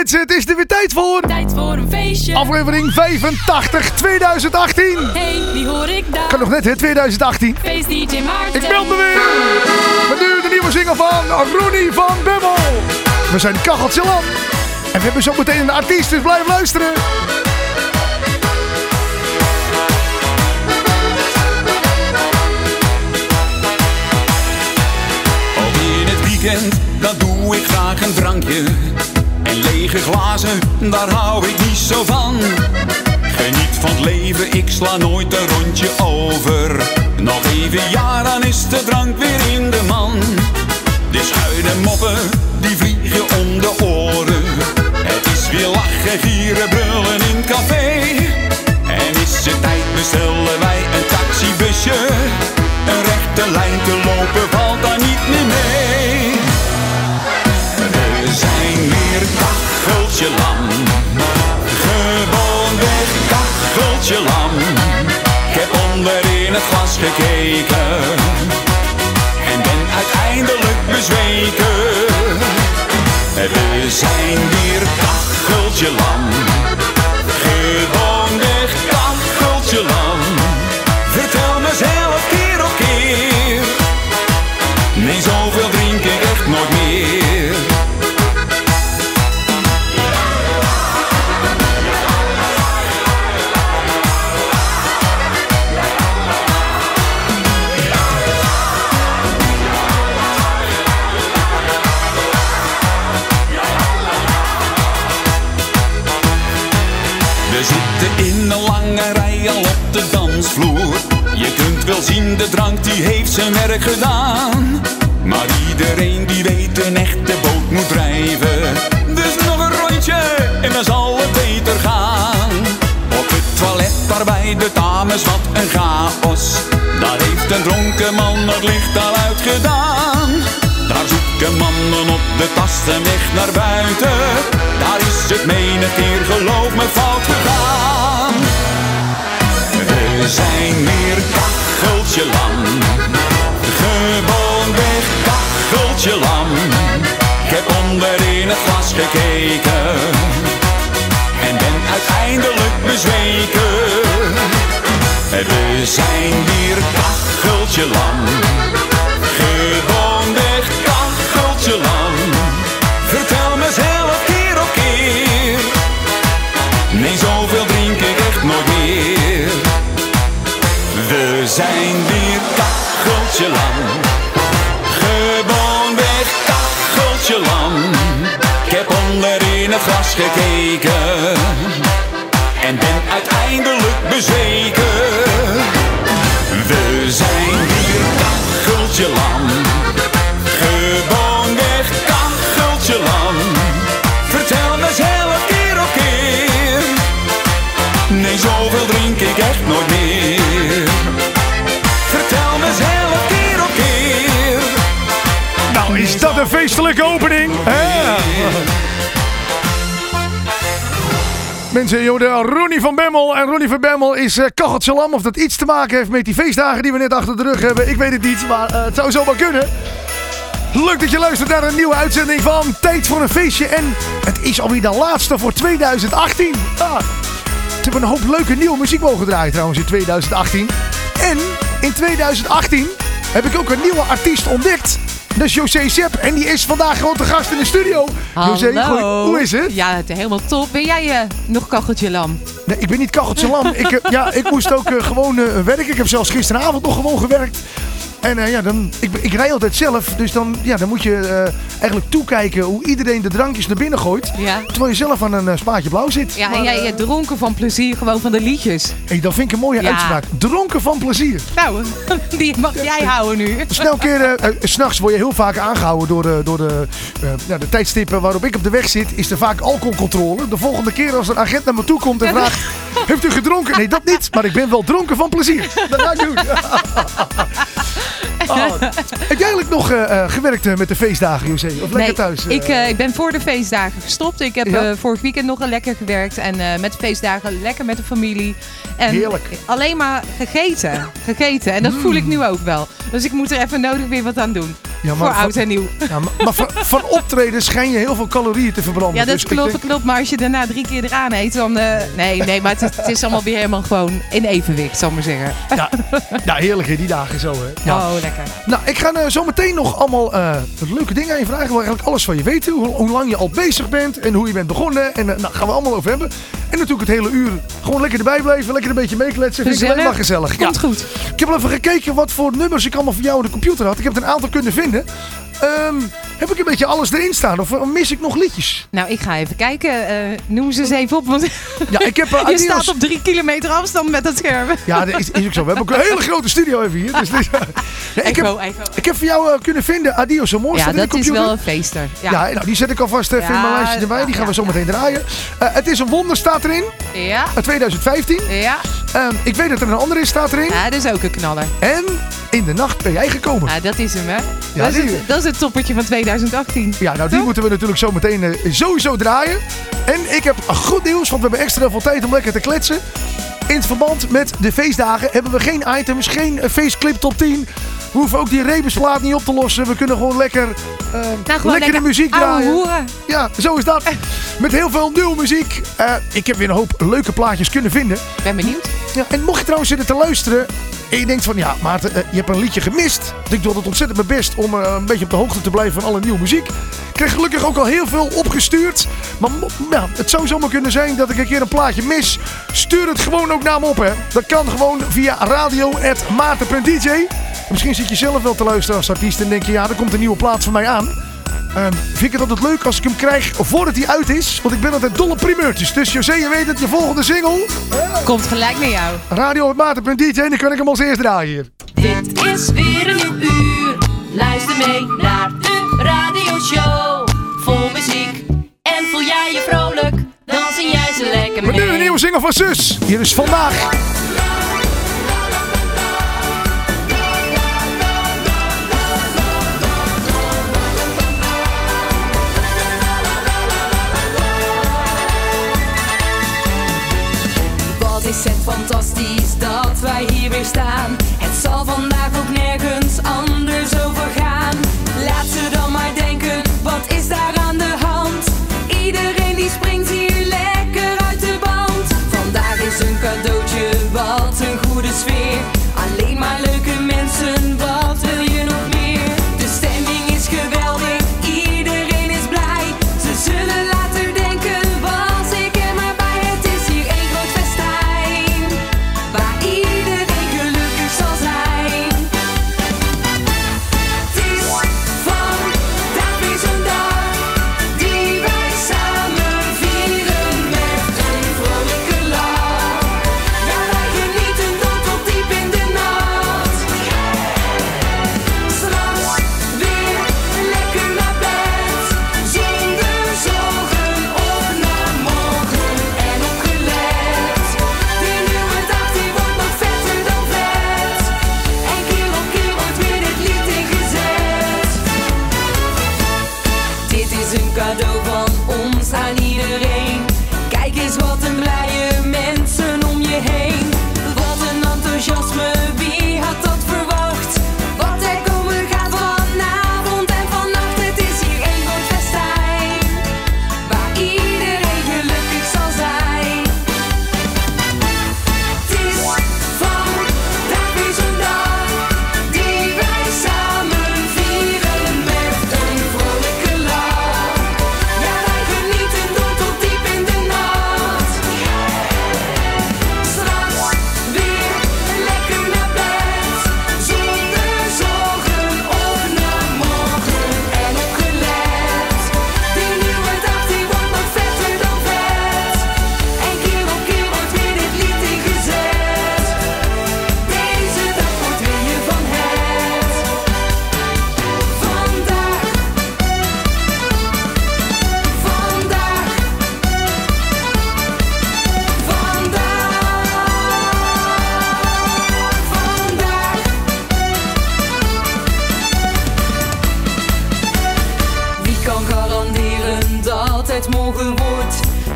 mensen, het is er weer tijd voor. Tijd voor een feestje. Aflevering 85 2018. Hey, wie hoor ik daar? Kan nog net hè, 2018. Feest DJ Maarten. Ik meld me weer. Met nu de nieuwe single van Ronnie van Bemmel. We zijn Kacheltje Lam. En we hebben zo meteen een artiest, dus blijf luisteren. Ook in het weekend, dan doe ik graag een drankje. En lege glazen, daar hou ik niet zo van. Geniet van het leven, ik sla nooit een rondje over. Nog even jaar, dan is de drank weer in de man. De schuine moppen, die vliegen om de oren. Het is weer lachen, gieren, brullen in café. Kacheltje lam. Gewoon weg kacheltje lam. Ik heb onder in het glas gekeken. En ben uiteindelijk bezweken. We zijn weer kacheltje lam. Drank die heeft zijn werk gedaan. Maar iedereen die weet, een echte boot moet drijven. Dus nog een rondje en dan zal het beter gaan. Op het toilet daar bij de dames, wat een chaos. Daar heeft een dronken man het licht al uitgedaan. Daar zoeken mannen op de tasten weg naar buiten. Daar is het menig keer, geloof me, fout gegaan. We zijn weer kacheltje lam. Gewoon weg kacheltje lam. Ik heb onder in het glas gekeken. En ben uiteindelijk bezweken. We zijn weer kacheltje lam. Gewoon weg kacheltje lam. Vertel mezelf keer op keer. Nee, zoveel zijn weer kacheltje lam. Gewoon weg kacheltje lam. Ik heb onder in het glas gekeken. En ben uiteindelijk bezweken. We zijn weer kacheltje lam. Gewoon weg kacheltje lam. Dat een feestelijke opening? Hè? Mensen, joh, de Ronnie van Bemmel. En Ronnie van Bemmel is uh, kacheltje lam. Of dat iets te maken heeft met die feestdagen die we net achter de rug hebben. Ik weet het niet, maar eh, het zou zomaar kunnen. Leuk dat je luistert naar een nieuwe uitzending van Tijd voor een Feestje. En het is alweer de laatste voor 2018. Ah, ze hebben een hoop leuke nieuwe muziek mogen draaien trouwens in 2018. En in 2018 heb ik ook een nieuwe artiest ontdekt. Dat is José Sepp. En die is vandaag gewoon te gast in de studio. José, Hallo. goeie- hoe is het? Ja, het is helemaal top. Ben jij eh, nog kacheltje lam? Nee, ik ben niet kacheltje lam. ik, eh, ja, ik moest ook eh, gewoon werken. Ik heb zelfs gisteravond nog gewoon gewerkt. En eh, ja, dan, ik, ik rij altijd zelf. Dus dan, ja, dan moet je eh, eigenlijk toekijken hoe iedereen de drankjes naar binnen gooit. Ja. Terwijl je zelf aan een eh, spaatje blauw zit. Ja, Maar, en jij eh, dronken van plezier gewoon van de liedjes. hey, dat vind ik een mooie Ja. uitspraak. Dronken van plezier. Nou, die mag jij houden nu. Snel keren, s s'nachts word je heel vaak aangehouden door de, door de, ja, de tijdstippen waarop ik op de weg zit. Is er vaak alcoholcontrole. De volgende keer als een agent naar me toe komt en vraagt: Heeft u gedronken? Nee, dat niet. Maar ik ben wel dronken van plezier. Dat ga ik doen. Oh. Heb jij eigenlijk nog eh, eh, gewerkt eh, met de feestdagen, José? Of lekker thuis? eh? ik, ik ben voor de feestdagen gestopt. Ik heb Ja. vorig weekend nog lekker gewerkt. En met de feestdagen lekker met de familie. En Heerlijk. alleen maar gegeten. Gegeten. En dat voel ik nu ook wel. Dus ik moet er even nodig weer wat aan doen. Ja, voor oud en nieuw. ja, maar, maar van, van optreden schijn je heel veel calorieën te verbranden. Ja, dat Dus klopt, denk- klopt. Maar als je daarna drie keer eraan eet, dan... nee, nee, maar het is, het is allemaal weer helemaal gewoon in evenwicht, zal ik maar zeggen. ja, ja, heerlijk hè, die dagen zo hè. Ja. Oh, lekker. Nou, ik ga eh, zo meteen nog allemaal eh, leuke dingen aan je vragen. Wil eigenlijk alles van je weten. Hoe, hoe lang je al bezig bent en hoe je bent begonnen. En eh, nou, gaan we allemaal over hebben. En natuurlijk het hele uur gewoon lekker erbij blijven. Lekker een beetje meekletsen. Vind ik alleen maar gezellig. Ja. Komt goed. Ik heb wel even gekeken wat voor nummers ik allemaal voor jou in de computer had. Ik heb er een aantal kunnen vinden. Ehm, heb ik een beetje alles erin staan? Of mis ik nog liedjes? Nou, ik ga even kijken. eh noem ze eens even op, want Ja, ik heb... eh, je staat op drie kilometer afstand met dat scherm. Ja, dat is, is ook zo. We hebben ook een hele grote studio even hier. Dus, ja, ik, heb, ik heb voor jou eh, kunnen vinden Adios Amor. Ja, dat is wel een feester. Ja. Ja, nou, die zet ik alvast even in mijn lijstje erbij. Die gaan we zo meteen draaien. Het is een wonder staat erin. Ja. Uit 2015. Ja. Ehm, ik weet dat er een andere is staat erin. ja, dat is ook een knaller. En in de nacht ben jij gekomen. Ja, dat is hem, hè? Ja, dat, is het, dat is het toppertje van 2018. Ja, nou die Toch? moeten we natuurlijk zo meteen eh, sowieso draaien. En ik heb goed nieuws, want we hebben extra veel tijd om lekker te kletsen. In het verband met de feestdagen hebben we geen items, geen eh, feestclip top 10. We hoeven ook die rebusplaat niet op te lossen. We kunnen gewoon lekker, eh, Nou, gewoon lekker de muziek draaien. hoeren. Ja, zo is dat. Met heel veel nieuwe muziek. Eh, ik heb weer een hoop leuke plaatjes kunnen vinden. Ik ben benieuwd. Ja, en mocht je trouwens zitten te luisteren en je denkt van ja, Maarten, eh, je hebt een liedje gemist. Ik doe het ontzettend mijn best om een beetje op de hoogte te blijven van alle nieuwe muziek. Ik kreeg gelukkig ook al heel veel opgestuurd. Maar ja, het zou zomaar kunnen zijn dat ik een keer een plaatje mis. Stuur het gewoon ook naar me op, hè. Dat kan gewoon via radio.maarten.dj. En Misschien zit je zelf wel te luisteren als artiest en denk je ja, er komt een nieuwe plaat van mij aan. Ehm, vind ik het altijd leuk als ik hem krijg voordat hij uit is. Want ik ben altijd dolle primeurtjes. Dus José, je weet het, je volgende single. Komt gelijk naar jou. Radio.maten.dj en dan kan ik hem als eerst draaien hier. Dit is weer een nieuw uur. Luister mee naar de radioshow. Vol muziek. En voel jij je vrolijk? Dan zing jij ze lekker Maar nu een mee. nieuwe single van Sus. Hier is vandaag. Staan.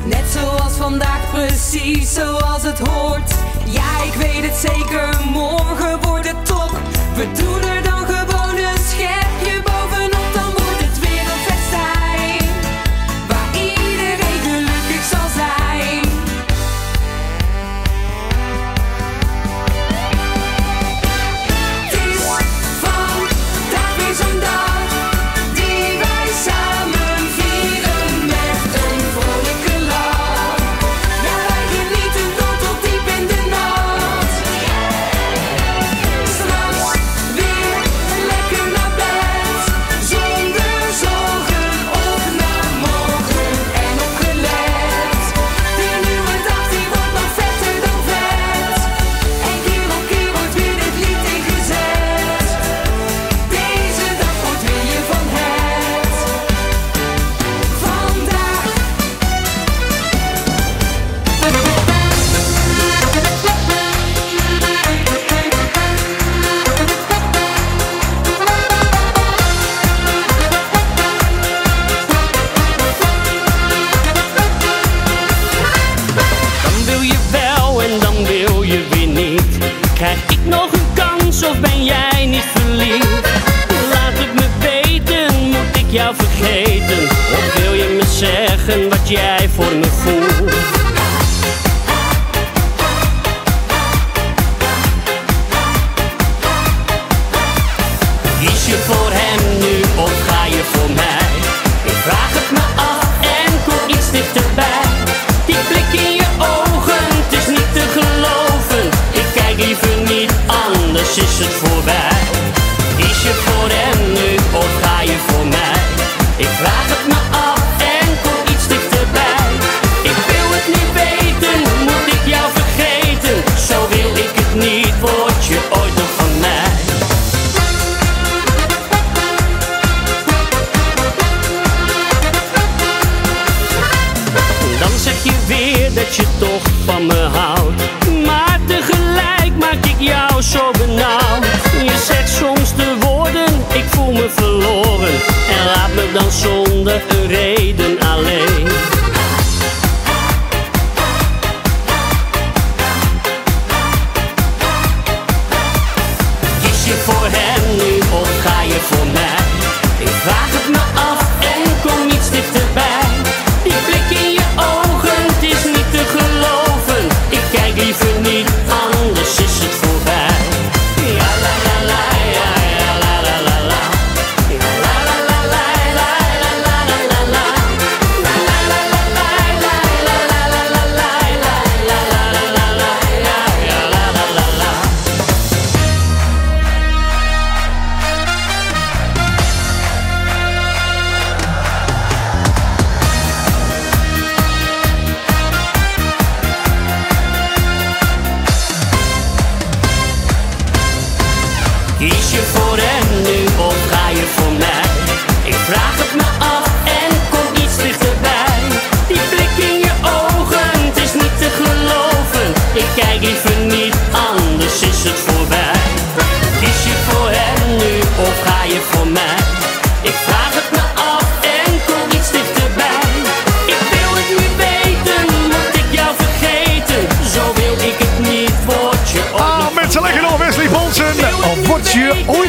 Net zoals vandaag, precies zoals het hoort. Ja, ik weet het zeker, morgen wordt het top. We doen er dan gewoon een schepje zeggen wat jij voor me voelt? Kies je voor hem nu of ga je voor mij? Ik vraag het me af en kom iets dichterbij. Die blik in je ogen, het is niet te geloven. Ik kijk liever niet, anders is het voorbij. Kies je voor hem nu of ga je voor mij?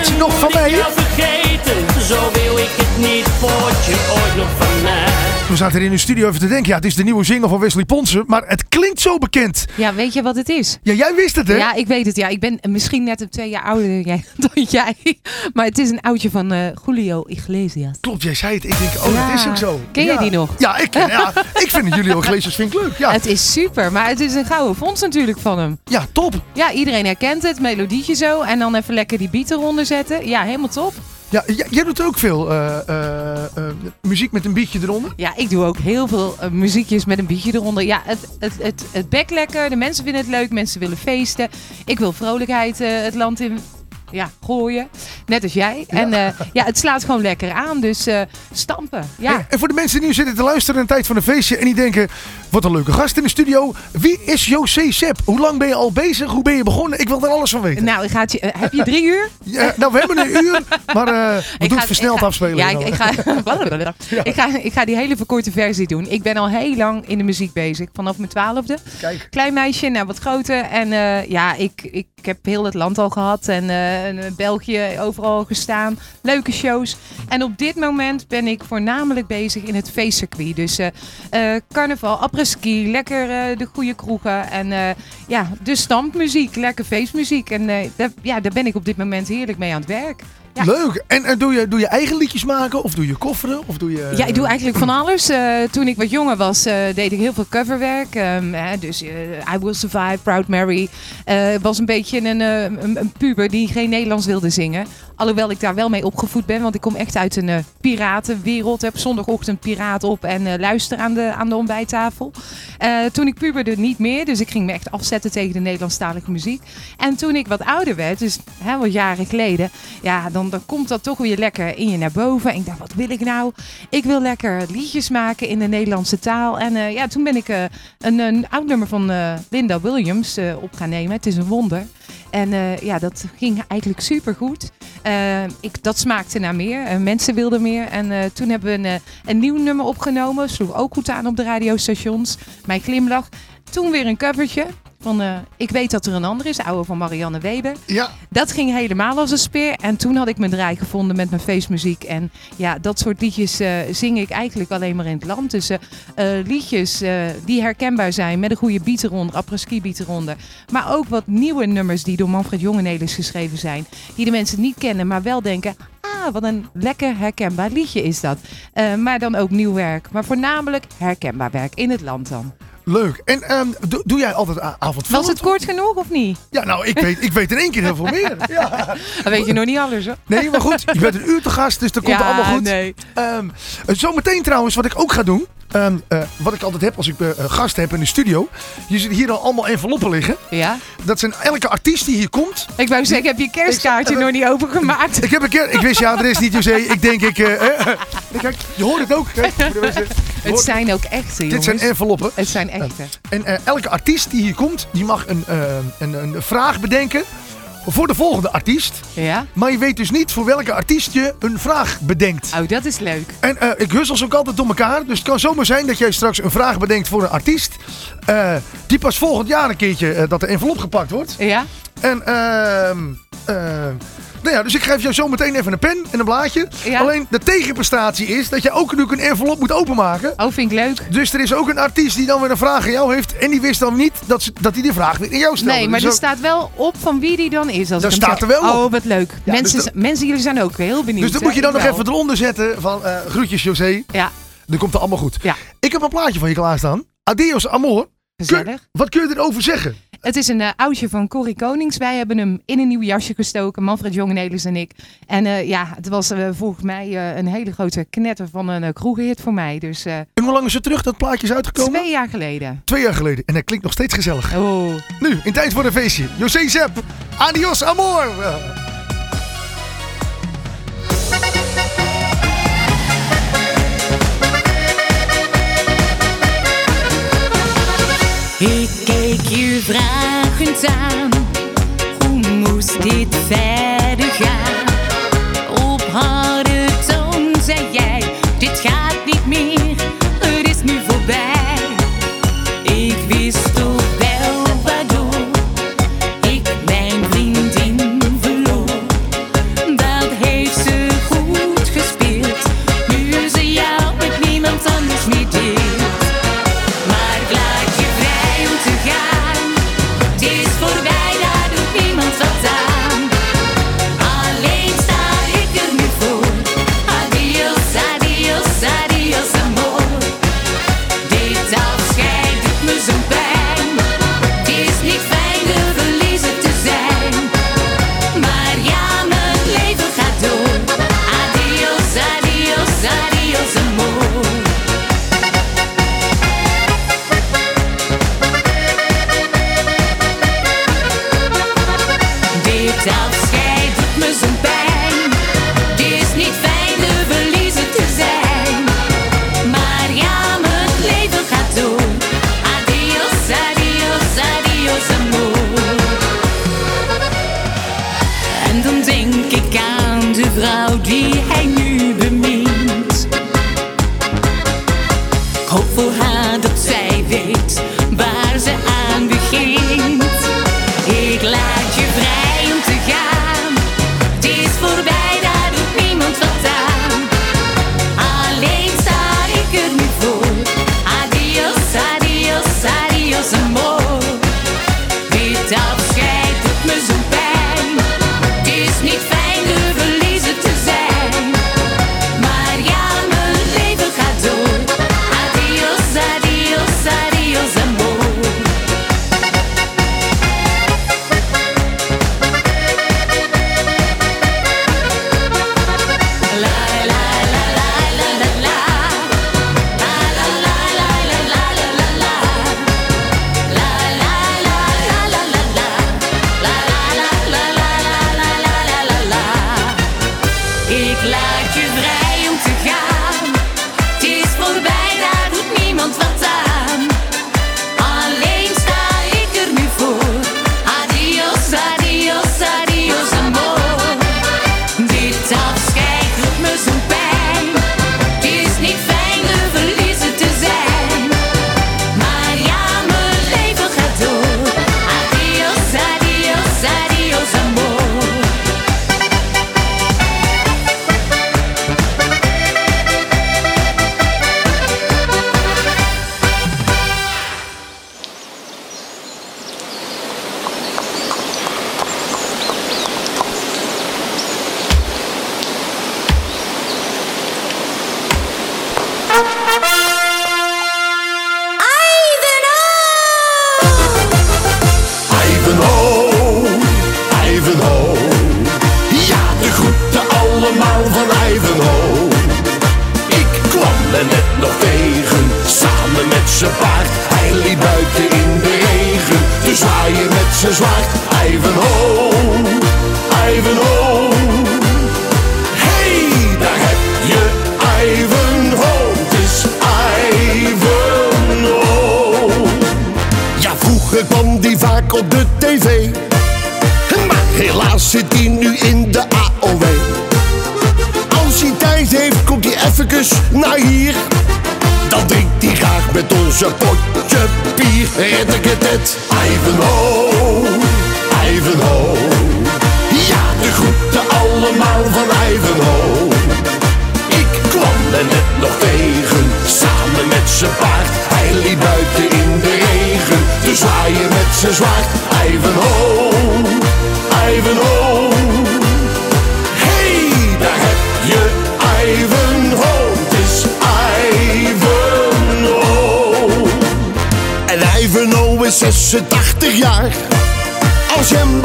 Je nog van mij. vergeten, zo wil ik het niet, word je ooit nog van mij. We zaten hier in de studio even te denken. Ja, het is de nieuwe single van Wesley Ponsen. Maar het klinkt zo bekend. Ja, weet je wat het is? Ja, jij wist het, hè? Ja, ik weet het. Ja, ik ben misschien net een twee jaar ouder dan jij. Maar het is een oudje van eh, Julio Iglesias. Klopt, jij zei het. Ik denk, oh, Ja. dat is ook zo. Ken je die nog? Ja, ik, ja, ik vind het Julio Iglesias vind ik leuk. Ja, Het is super, maar het is een gouden fonds natuurlijk van hem. ja top. Ja, iedereen herkent het, melodietje zo. En dan even lekker die beat eronder zetten. Ja, helemaal top. Ja, jij doet ook veel eh, eh, eh, muziek met een beatje eronder. Ja, ik doe ook heel veel muziekjes met een beatje eronder. Ja, het, het, het, het lekker. De mensen vinden het leuk. Mensen willen feesten. Ik wil vrolijkheid het land in ja, gooien. Net als jij. En eh, ja, het slaat gewoon lekker aan. Dus eh, stampen. Ja. Hey, en voor de mensen die nu zitten te luisteren in een tijd van een feestje en die denken, wat een leuke gast in de studio. Wie is José Sepp? Hoe lang ben je al bezig? Hoe ben je begonnen? Ik wil er alles van weten. Nou, gaat je, eh, heb je drie uur? Ja, nou, we hebben een uur, maar eh we doen het versneld ga- afspelen. Ja, ik, ik, ga, ik, ga, ik ga die hele verkorte versie doen. Ik ben al heel lang in de muziek bezig. Vanaf mijn twaalfde. Kijk. Klein meisje, nou wat groter. En ja, ik, ik heb heel het land al gehad. En en, eh, België overal gestaan. Leuke shows. En op dit moment ben ik voornamelijk bezig in het feestcircuit. Dus eh, eh, carnaval, après-ski, lekker de goede kroegen. En ja, de stampmuziek, lekker feestmuziek. En ja, daar ben ik op dit moment heerlijk mee aan het werk. Ja. Leuk. En, en doe, je, doe je eigen liedjes maken? Of doe je kofferen? Of doe je... Ja, ik doe eigenlijk van alles. Eh, toen ik wat jonger was, eh, deed ik heel veel coverwerk. Ehm, hè, dus eh, I Will Survive, Proud Mary. Eh, was een beetje een, eh, een, een puber die geen Nederlands wilde zingen. Alhoewel ik daar wel mee opgevoed ben, want ik kom echt uit een eh, piratenwereld. Heb zondagochtend piraat op en eh, luister aan de, aan de ontbijttafel. Eh, toen ik puberde niet meer, dus ik ging me echt afzetten tegen de Nederlandstalige muziek. En toen ik wat ouder werd, dus hè, wat jaren geleden, ja, dan, dan komt dat toch weer lekker in je naar boven. En ik dacht, wat wil ik nou? Ik wil lekker liedjes maken in de Nederlandse taal. En ja, toen ben ik een, een oud nummer van Linda Williams op gaan nemen. Het is een wonder. En ja, dat ging eigenlijk super goed. ik, dat smaakte naar meer. Eh, mensen wilden meer. En eh, toen hebben we een, eh, een nieuw nummer opgenomen. Sloeg ook goed aan op de radiostations. Mijn glimlach. Toen weer een covertje Van, eh, ik weet dat er een ander is, de oude van Marianne Weber. Ja, Dat ging helemaal als een speer. En toen had ik mijn draai gevonden met mijn feestmuziek. En ja, dat soort liedjes eh, zing ik eigenlijk alleen maar in het land. Dus eh, liedjes die herkenbaar zijn met een goede beat eronder, après-ski beat eronder. Maar ook wat nieuwe nummers die door Manfred Jongenelis geschreven zijn. Die de mensen niet kennen, maar wel denken... Ah, wat een lekker herkenbaar liedje is dat. Maar dan ook nieuw werk. Maar voornamelijk herkenbaar werk in het land dan. Leuk. En ehm, doe, doe jij altijd avondvullend? Was het kort genoeg of niet? Ja, nou, ik weet, ik weet in één keer heel veel meer. Ja. Dat weet je nog niet alles hoor. Nee, maar goed, je bent een uur te gast, dus dat komt Ja, allemaal goed. nee. Eh, zometeen trouwens, wat ik ook ga doen. Ehm, eh, wat ik altijd heb als ik eh, gasten heb in de studio. Je ziet hier al allemaal enveloppen liggen. Ja? Dat zijn elke artiest die hier komt. Ik wou zeggen, heb je kerstkaartje Ik- nog niet opengemaakt? Ik heb een keer, ik wist ja, er is niet José. Ik denk ik, eh, kijk, je hoort het ook. Kijk. Je Het zijn ook echte dit jongens. zijn enveloppen. Het zijn echte. En elke artiest die hier komt, die mag een, een, een vraag bedenken voor de volgende artiest. Ja? Maar je weet dus niet voor welke artiest je een vraag bedenkt. Oh, dat is leuk. En eh, ik hussel ze ook altijd door elkaar. Dus het kan zomaar zijn dat jij straks een vraag bedenkt voor een artiest. eh, die pas volgend jaar een keertje eh, dat de envelop gepakt wordt. Ja? En ehm eh, nou ja, dus ik geef jou zo meteen even een pen en een blaadje. Ja. Alleen de tegenprestatie is dat je ook nu een envelop moet openmaken. Oh, vind ik leuk. Dus er is ook een artiest die dan weer een vraag aan jou heeft. En die wist dan niet dat, ze, dat hij die vraag weer aan jou stelde. Nee, maar Dus er staat wel op van wie die dan is. Als hem staat er wel op. Oh, wat leuk. Ja, dus mensen, dat- mensen, jullie zijn ook heel benieuwd. Dus dat hè? moet je dan nog wel. even eronder zetten van eh, groetjes José. Ja, Dan komt het allemaal goed. Ja. Ik heb een plaatje van je klaarstaan. Adios amor. Kun- gezellig. wat kun je erover zeggen? Het is een eh, oudje van Corrie Konings. Wij hebben hem in een nieuw jasje gestoken, Manfred Jongenelis en ik. En eh, ja, het was eh, volgens mij een hele grote knetter van een kroegenhit voor mij. Dus En hoe lang is het terug dat plaatje is uitgekomen? twee jaar geleden. Twee jaar geleden. En hij klinkt nog steeds gezellig. Oh. Nu, in tijd voor een feestje. José Zepp. Adios amor. Ik keek je vragend aan, hoe moest dit verder gaan?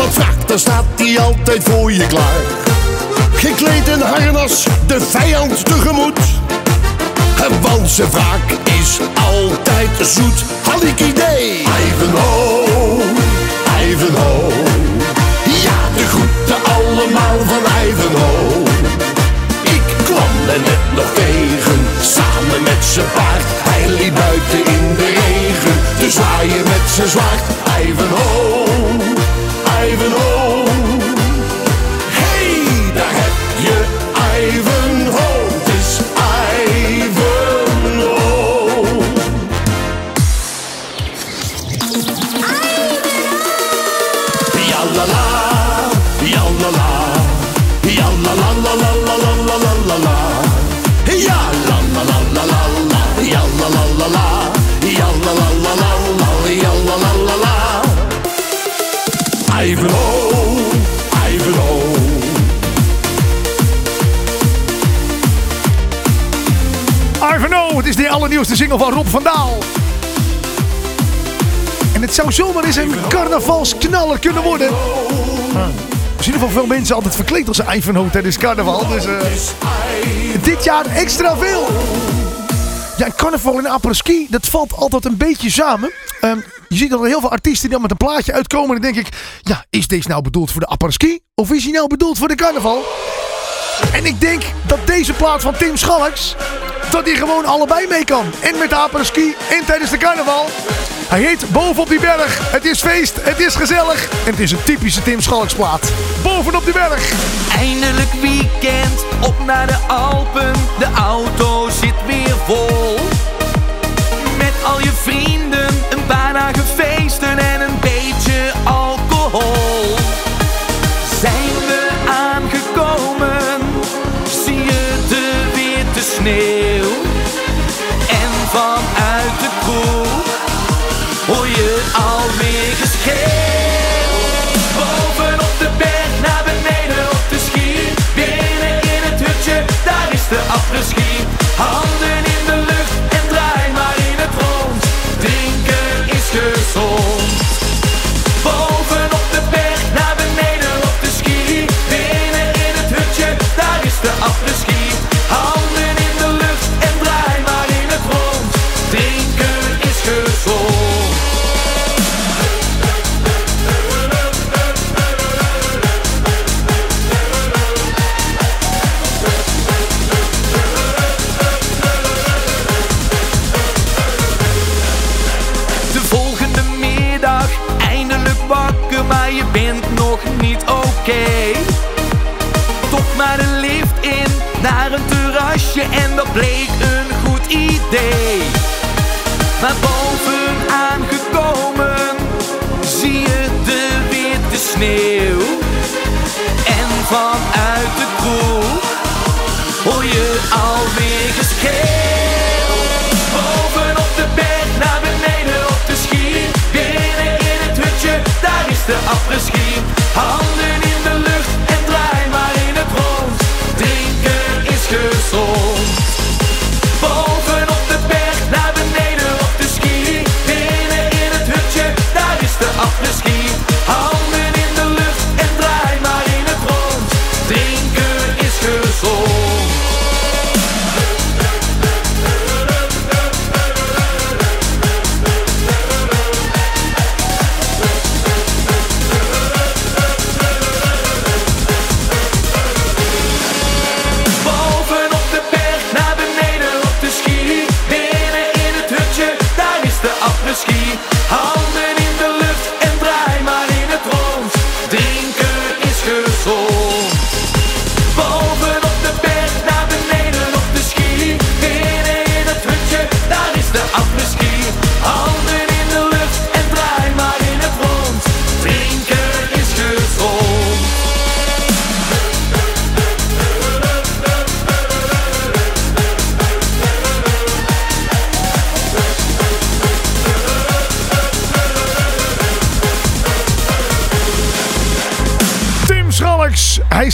Wat vraagt, dan staat hij altijd voor je klaar. Gekleed in harnas, de vijand tegemoet. Want zijn wraak is altijd zoet. Had ik idee. Ivanhoe, Ivanhoe. Ja, de groeten allemaal van Ivanhoe. Ik kwam er net nog tegen, samen met zijn paard. Hij liep buiten in de regen, te zwaaien met zijn zwaard. Ivanhoe. Zomaar eens een carnavalsknaller kunnen worden. Er zijn in veel mensen altijd verkleed als Ivanhoe tijdens carnaval. Dus eh, dit jaar extra veel. Ja, carnaval en apres-ski, dat valt altijd een beetje samen. Ehm, je ziet dat er heel veel artiesten die met een plaatje uitkomen. En dan denk ik, ja, is deze nou bedoeld voor de apres-ski? Of is hij nou bedoeld voor de carnaval? En ik denk dat deze plaat van Tim Schalks, dat hij gewoon allebei mee kan. En met de apres-ski en tijdens de carnaval. Hij heet Bovenop die berg. Het is feest, het is gezellig. En het is een typische Tim Schalks plaat. Bovenop die berg. Eindelijk weekend, op naar de Alpen. De auto zit weer vol. Met al je vrienden, een paar dagen feesten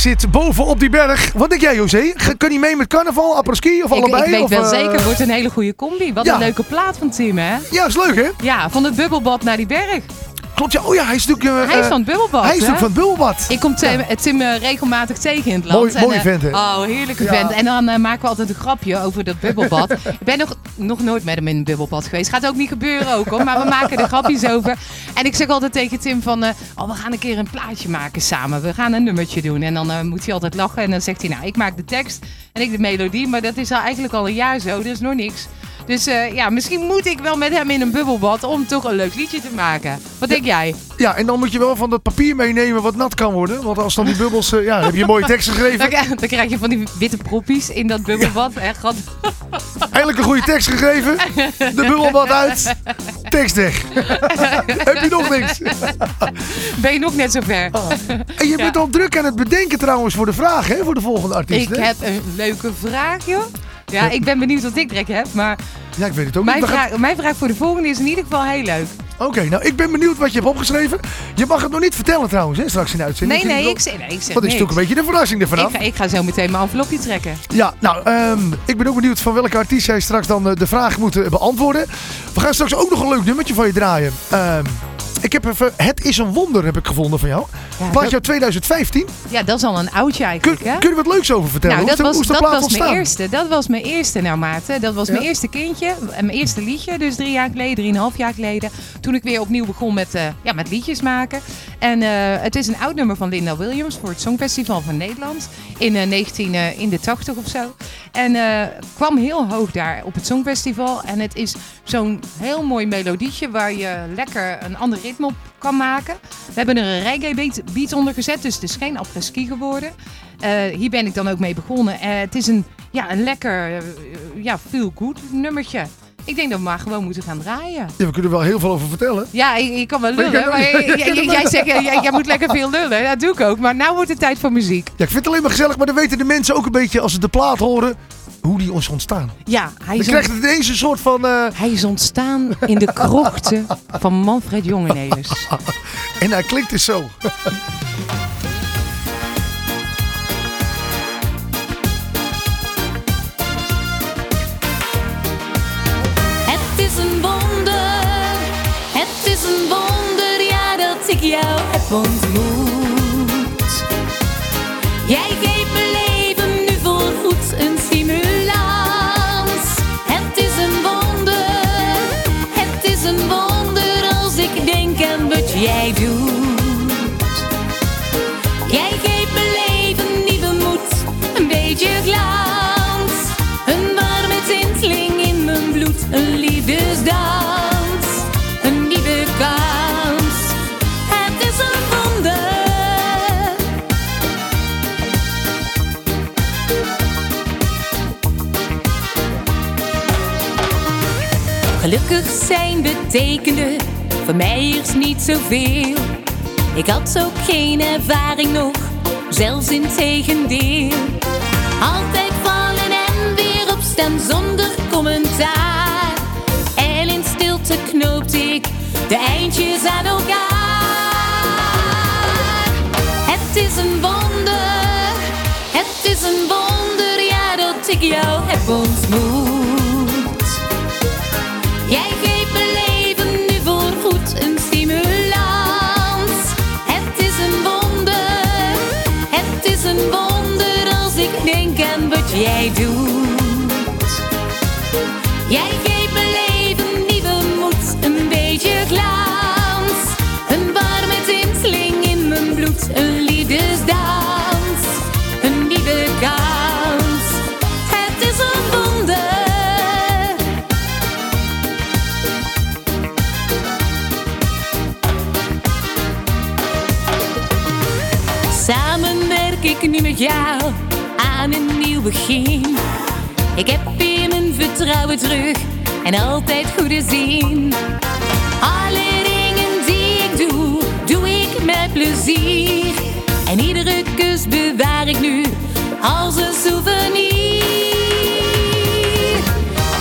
zit boven op die berg. Wat denk jij, José? Kun je mee met carnaval, apres-ski of Ik, allebei? ik weet of, wel eh, zeker, het wordt een hele goede combi. Wat ja. een leuke plaat van Tim, hè? Ja, is leuk, hè? Ja, van het bubbelbad naar die berg. Klopt, ja. Oh ja, hij is natuurlijk... eh, Hij is eh, van het bubbelbad, Hij is natuurlijk van het bubbelbad. Ik kom Tim, Tim eh, regelmatig tegen in het land. Mooi- En, mooie vent, hè? Oh, heerlijke Ja. vent. En dan maken we altijd een grapje over dat bubbelbad. ik ben nog, nog nooit met hem in een bubbelbad geweest. Gaat ook niet gebeuren ook hoor. Maar we maken er grapjes over. En ik zeg altijd tegen Tim van... oh, we gaan een keer een plaatje maken samen. We gaan een nummertje doen. En dan moet hij altijd lachen. En dan zegt hij, nou, ik maak de tekst en ik de melodie. Maar dat is al eigenlijk al een jaar zo. Dus nog niks. Dus eh, ja, misschien moet ik wel met hem in een bubbelbad om toch een leuk liedje te maken. Wat denk jij? Ja, en dan moet je wel van dat papier meenemen wat nat kan worden. Want als dan die bubbels... eh, ja, heb je een mooie tekst geschreven. dan krijg je van die witte proppies in dat bubbelbad. Echt, god. Eindelijk een goede tekst gegeven. De bubbelbad uit. Tekst weg. heb je nog niks? Ben je nog net zo ver? En je bent al druk aan het bedenken trouwens voor de vraag, hè? Voor de volgende artiest, Ik hè? heb een leuke vraag, joh. Ja, ik ben benieuwd wat ik direct heb, maar Ja, ik weet het ook mijn niet. Vraag, mijn vraag voor de volgende is in ieder geval heel leuk. Oké, nou, ik ben benieuwd wat je hebt opgeschreven. Je mag het nog niet vertellen trouwens, hè? Straks in de uitzending. Nee, nee, ik zeg, nee, ik zeg Dat is natuurlijk een beetje de verrassing ervan ik, ga, ik ga zo meteen mijn envelopje trekken. Ja, nou, ehm, ik ben ook benieuwd van welke artiest jij straks dan eh, de vraag moet eh, beantwoorden. We gaan straks ook nog een leuk nummertje van je draaien. Ehm, ik heb even Het is een wonder heb ik gevonden van jou. Ja, Plaatje dat, uit 2015. ja, dat is al een oudje Kun, eigenlijk, hè? kun je wat leuks over vertellen? Nou, hoe dat is de, was, hoe is de dat was mijn eerste. Dat was mijn eerste, nou Maarten. Dat was Ja. mijn eerste kindje. Mijn eerste liedje, dus drie jaar geleden, drieënhalf jaar geleden. Toen ik weer opnieuw begon met, eh, ja, met liedjes maken. En eh, het is een oud nummer van Linda Williams voor het Songfestival van Nederland. In eh, 1980 of zo. En kwam heel hoog daar op het Songfestival. En het is zo'n heel mooi melodietje waar je lekker een ander ritme op kan maken. We hebben er een reggae beat, onder gezet, dus het is geen apres-ski geworden. Hier ben ik dan ook mee begonnen. Het is een, ja, een lekker, ja, feel-good nummertje. Ik denk dat we maar gewoon moeten gaan draaien. Ja, we kunnen er wel heel veel over vertellen. Ja, ik, ik kan wel lullen. Maar jij, zegt, jij, jij moet lekker veel lullen. Dat doe ik ook. Maar nu wordt het tijd voor muziek. Ja, ik vind het alleen maar gezellig, maar dan weten de mensen ook een beetje als ze de plaat horen hoe die is ontstaan. Ja, hij Dan is, krijgt ineens een soort van... eh, hij is ontstaan in de krochten van Manfred Jongenelis. en hij klinkt dus zo. jou heb ontmoet. Jij Gelukkig zijn betekende voor mij eerst niet zoveel. Ik had ook geen ervaring nog, zelfs in tegendeel. Altijd vallen en weer opstaan zonder commentaar. En in stilte knoopte ik de eindjes aan elkaar. Wat jij Ik heb weer mijn vertrouwen terug en altijd goede zin. Alle dingen die ik doe, doe ik met plezier. En iedere kus bewaar ik nu als een souvenir.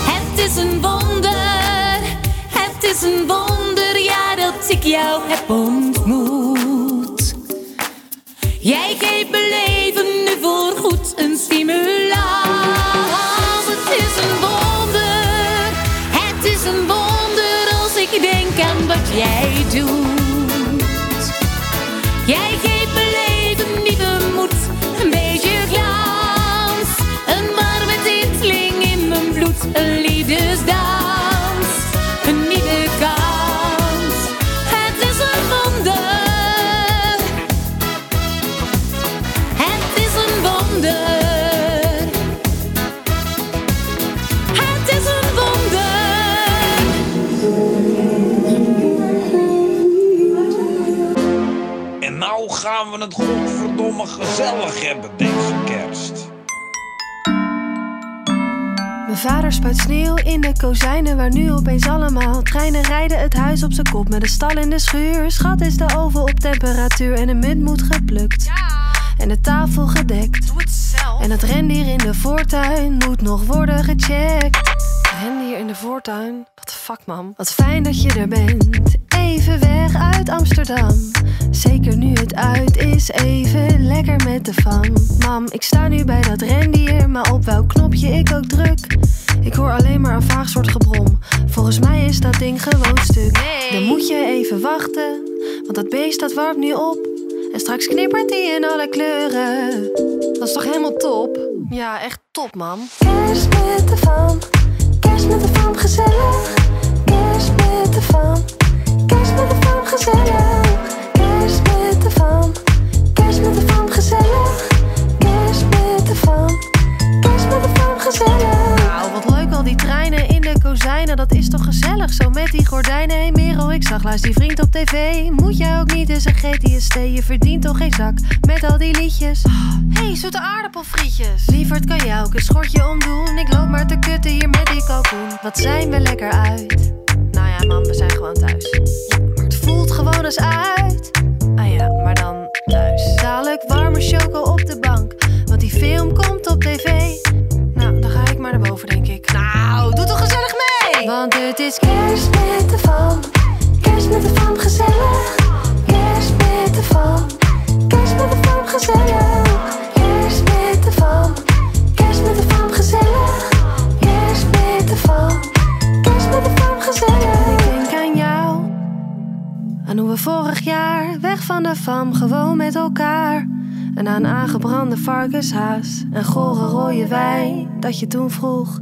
Het is een wonder, het is een wonder, ja dat ik jou heb ontmoet. Jij doet. We het godverdomme gezellig hebben deze kerst. Mijn vader spuit sneeuw in de kozijnen waar nu opeens allemaal treinen rijden het huis op zijn kop met een stal in de schuur. Schat is de oven op temperatuur en de munt moet geplukt. En de tafel gedekt. Doe het zelf. En het rendier in de voortuin moet nog worden gecheckt. Rendier in de voortuin? Wat de fuck, man. Wat fijn dat je er bent. Even weg uit Amsterdam. Zeker nu het uit is, even lekker met de fam. Mam, ik sta nu bij dat rendier, maar op welk knopje ik ook druk. Ik hoor alleen maar een vaag soort gebrom. Volgens mij is dat ding gewoon stuk. Nee. Dan moet je even wachten, want dat beest dat warmt nu op. En straks knippert hij in alle kleuren. Dat is toch helemaal top? Ja, echt top, man. Kerst met de fam, kerst met de fam, gezellig. Kerst met de fam, gezellig. Kerst met de fam, kerst met de fam, gezellig. Kerst met de fam, kerst met de fam, gezellig. Nou, wat leuk al die treinen in de kozijnen, dat is toch gezellig zo met die gordijnen. Hey Merel, ik zag laatst die vriend op tv. Moet jij ook niet eens een GTST, je verdient toch geen zak met al die liedjes. hey, zoete aardappelfrietjes. Lieverd, kan jij ook een schortje omdoen? Ik loop maar te kutten hier met die kalkoen. Wat zijn we lekker uit? Nou ja, man, we zijn gewoon thuis. Gewoon eens uit. Ah ja, maar dan thuis. Dadelijk warme choco op de bank, want die film komt op tv. Nou, dan ga ik maar naar boven, denk ik. Nou, doe toch gezellig mee! Want het is kerst met de fam. Kerst met de fam, gezellig. Fam gewoon met elkaar. En aan aangebrande varkenshaas en gore rode wijn. Dat je toen vroeg,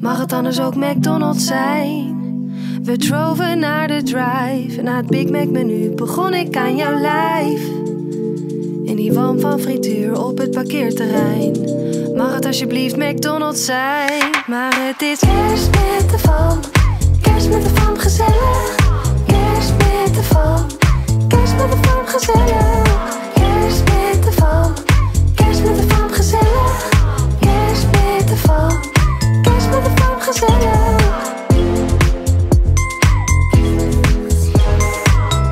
mag het anders ook McDonald's zijn? We droven naar de drive en na het Big Mac menu begon ik aan jouw lijf. In die walm van frituur op het parkeerterrein. Mag het alsjeblieft McDonald's zijn? Maar het is kerst met de fam, kerst met de fam gezellig. Kerst met de fam, kerst met de fam gezellig. Kerst met de fam, kerst met de fam gezellig. Kerst met de fam, kerst met de gezellig.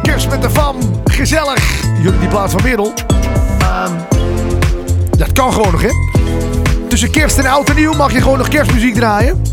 Kerst met de fam, gezellig. Jullie die plaats van Merel. Ehm, dat kan gewoon nog, hè? Tussen kerst en oud en nieuw mag je gewoon nog kerstmuziek draaien.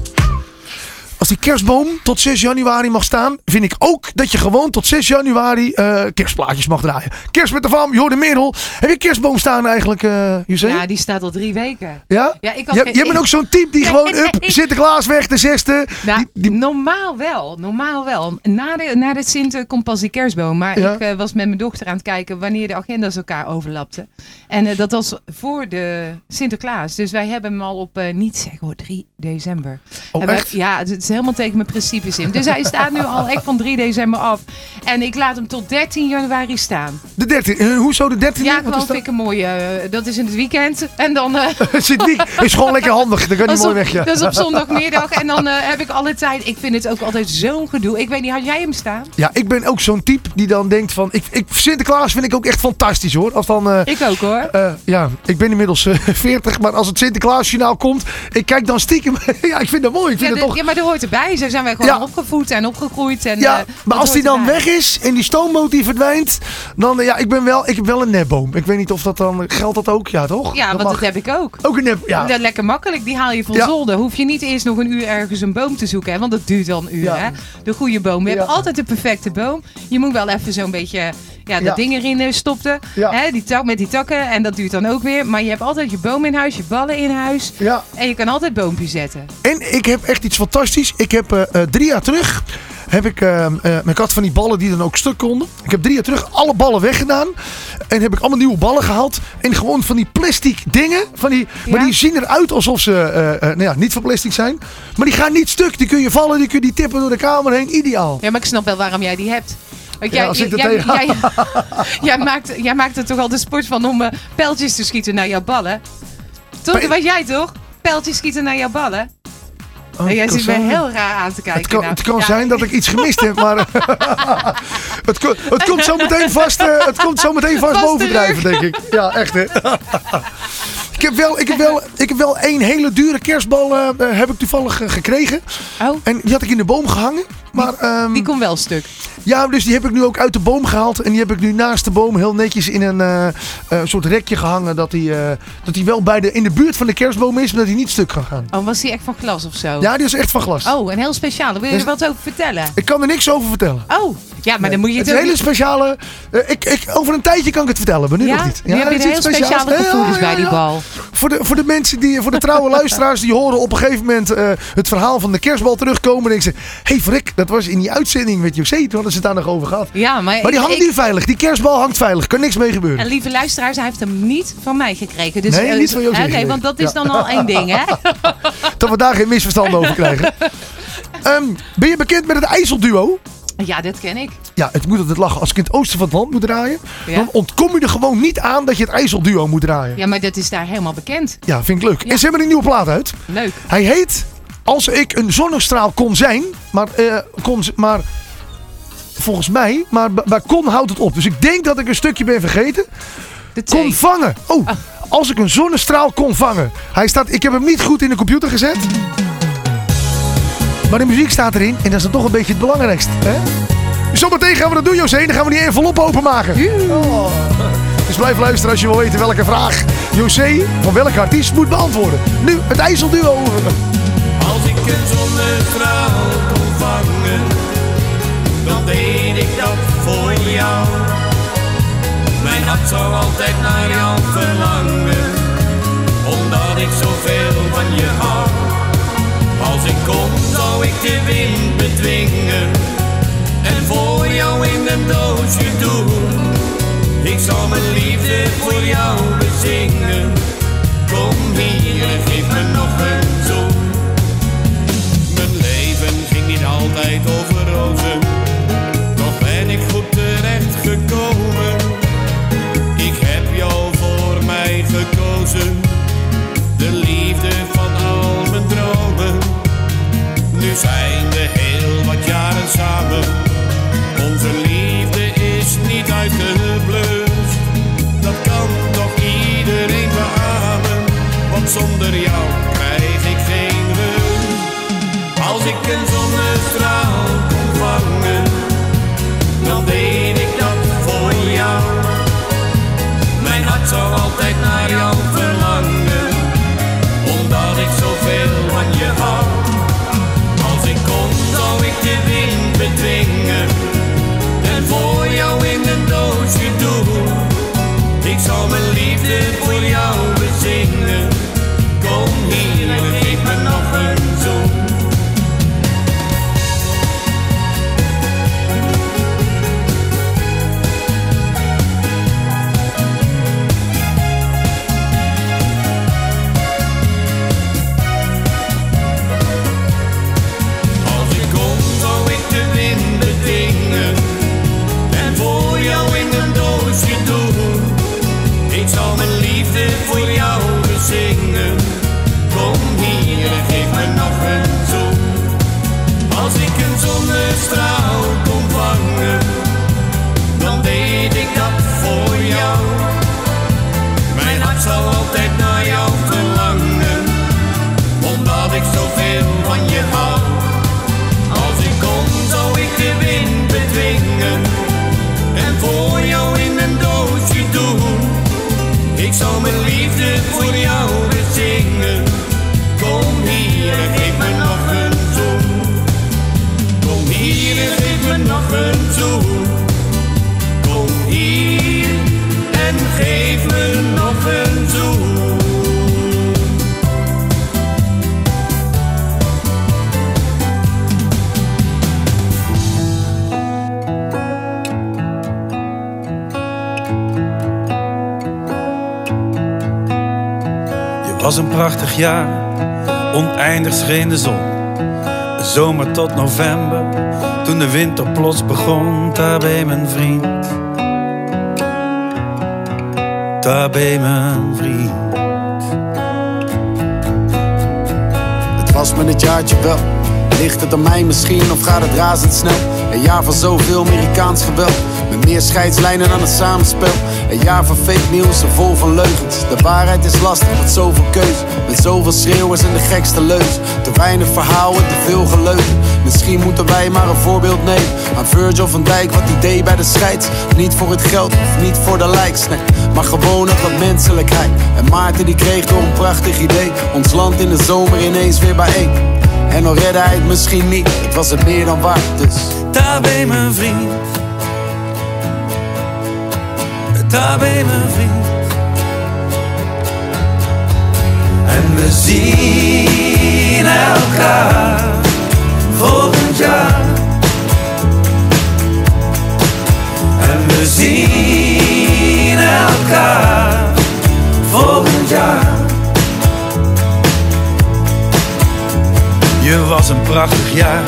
Die kerstboom tot 6 januari mag staan, vind ik ook dat je gewoon tot 6 januari eh, kerstplaatjes mag draaien. Kerst met de fam, Jorde Merel. Heb je kerstboom staan eigenlijk, José? Ja, die staat al drie weken. Ja? Ja, ik had Je, geen- je bent ook zo'n type die gewoon, up, ik- Sinterklaas weg, de zesde. Nou, Die- die- normaal wel. Normaal wel. Na de, na de Sint komt pas die kerstboom. Maar Ja. ik eh, was met mijn dochter aan het kijken wanneer de agenda's elkaar overlapten. En dat was voor de Sinterklaas. Dus wij hebben hem al op, niet zeggen hoor, 3 december. Oh, wij- echt? ja, het is helemaal tegen mijn principes in. Dus hij staat nu al echt van 3 december af. En ik laat hem tot 13 januari staan. De 13. Eh, hoezo de 13? Ja, gewoon dat? vind ik een mooie. eh, dat is in het weekend. En dan. eh, Zit niet, is gewoon lekker handig. Dan kan hij is mooi weg. Ja. Dat is op zondagmiddag. En dan eh, heb ik alle tijd. Ik vind het ook altijd zo'n gedoe. Ik weet niet, had jij hem staan? Ja, ik ben ook zo'n type die dan denkt van... Ik, ik, Sinterklaas vind ik ook echt fantastisch hoor. Als dan... eh, Ik ook hoor. eh, ja, ik ben inmiddels eh, 40, maar als het Sinterklaasjournaal komt, ik kijk dan stiekem. ja, ik vind dat mooi. Ik Ja, vind de- het toch. ja, maar hoort erbij. Zo zijn wij gewoon Ja. opgevoed en opgegroeid. En, Ja, eh, maar als die dan erbij. weg is en die stoomboot die verdwijnt, dan eh, ja, ik ben wel, ik heb wel een nepboom. Ik weet niet of dat dan geldt dat ook, ja toch? Ja, want mag. dat heb ik ook. ook een nep, ja. Dat lekker makkelijk. Die haal je van Ja. zolder. Hoef je niet eerst nog een uur ergens een boom te zoeken. Hè? Want dat duurt wel een uur. Hè? De goede boom. We Ja. hebben altijd de perfecte boom. Je moet wel even zo'n beetje ja, dat ding erin eh, stoppen. Ja. Hè? Die tak met die takken. En dat duurt dan ook weer. Maar je hebt altijd je boom in huis. Je ballen in huis. Ja. En je kan altijd boompjes zetten. En ik heb echt iets fantastisch. Ik heb eh, eh, drie jaar terug. Heb ik, eh, ik had van die ballen die dan ook stuk konden. Ik heb drie jaar terug alle ballen weggedaan. En heb ik allemaal nieuwe ballen gehaald. En gewoon van die plastic dingen. Van die, Maar die zien eruit alsof ze nou ja, niet van plastic zijn. Maar die gaan niet stuk. Die kun je vallen. Die kun je die tippen door de kamer heen. Ideaal. Ja, maar ik snap wel waarom jij die hebt. Want Ja, jij, als ik jij, tegen- jij, jij maakt, jij maakt er toch al de sport van om eh, pijltjes te schieten naar jouw ballen? Toch? Was jij toch? Pijltjes schieten naar jouw ballen? Oh, En jij zit me heel raar aan te kijken. Het kan, nou. het kan Ja. zijn dat ik iets gemist heb, maar het, ko- het komt zo meteen vast, eh, het komt zo meteen vast Vast bovendrijven, denk ik. Ja, echt hè. Ik heb, wel, ik, heb wel, ik heb wel één hele dure kerstbal eh, heb ik toevallig gekregen. Oh, En die had ik in de boom gehangen. Maar ehm, die komt wel stuk. ja, dus die heb ik nu ook uit de boom gehaald. En die heb ik nu naast de boom heel netjes in een eh, eh, soort rekje gehangen. Dat die, eh, dat die wel bij de, in de buurt van de kerstboom is, maar dat die niet stuk kan gaan. Oh, was die echt van glas of zo? Ja, die is echt van glas. Oh, een heel speciale. Wil je er Dus- wat over vertellen? Ik kan er niks over vertellen. Oh, ja, maar dan moet je het het is een hele speciale. ik, ik, over een tijdje kan ik het vertellen, maar nu Ja? nog niet. Nu heb je er heel speciaals. speciale Ja, gevoelens ja, bij die ja. bal. Voor de, voor de mensen die, voor de trouwe luisteraars die horen op een gegeven moment het verhaal van de kerstbal terugkomen. En denken ze: hé hey, Frik, dat was in die uitzending met José. Toen hadden ze het daar nog over gehad. Ja, maar, Maar die hangt ik- nu veilig. Die kerstbal hangt veilig. Kan niks mee gebeuren. En lieve luisteraars, hij heeft hem niet van mij gekregen. Dus, Nee, eh, niet van José gekregen. want dat is Ja. dan al één ding, hè? Dat we daar geen misverstand over krijgen. Ehm, ben je bekend met het IJsselduo? Ja, dit ken ik. Ja, het moet altijd lachen. Als ik in het oosten van het land moet draaien, Ja. dan ontkom je er gewoon niet aan dat je het IJsselduo moet draaien. Ja, maar dat is daar helemaal bekend. Ja, vind ik leuk. Ja. En ze hebben een nieuwe plaat uit. Leuk. Hij heet Als ik een zonnestraal kon zijn. Maar, eh, kon, maar volgens mij, maar bij kon houdt het op. Dus ik denk dat ik een stukje ben vergeten. Kon vangen. Oh, als ik een zonnestraal kon vangen. Hij staat, ik heb hem niet goed in de computer gezet. Maar de muziek staat erin en dat is dan toch een beetje het belangrijkste. Hè? Zometeen gaan we dat doen, José. Dan gaan we die envelop openmaken. Oh. Dus blijf luisteren als je wil weten welke vraag José van welke artiest moet beantwoorden. Nu het IJsselduo. Een zonnestraal kon vangen, dan deed ik dat voor jou. Mijn hart zou altijd naar jou verlangen, omdat ik zoveel van je hou. Als ik kon, zou ik de wind bedwingen en voor jou in een doosje doen. Ik zal mijn liefde voor jou bezingen. Kom hier geef me nog een zijn we heel wat jaren samen. Onze liefde is niet uitgeblust. Dat kan toch iedereen beamen, want zonder jou. Heel was een prachtig jaar, oneindig scheen de zon. De zomer tot november, toen de winter plots begon, daar bij mijn vriend. Daar bij mijn vriend. Het was me het jaartje wel. Ligt het aan mij misschien of gaat het razendsnel? Een jaar van zoveel Amerikaans geweld. Met meer scheidslijnen dan het samenspel. Een jaar van fake nieuws en vol van leugens. De waarheid is lastig met zoveel keuze. Met zoveel schreeuwers en de gekste leus. Te weinig verhaal en te veel geleugen. Misschien moeten wij maar een voorbeeld nemen. Aan Virgil van Dijk wat hij deed bij de scheids. Niet voor het geld of niet voor de likes. Maar gewoon uit wat menselijkheid. En Maarten die kreeg door een prachtig idee. Ons land in de zomer ineens weer bijeen. En al redde hij het misschien niet, het was het meer dan waard, dus... Daar bij mijn vriend. Daar bij mijn vriend. En we zien elkaar volgend jaar. En we zien elkaar volgend jaar. Je was een prachtig jaar,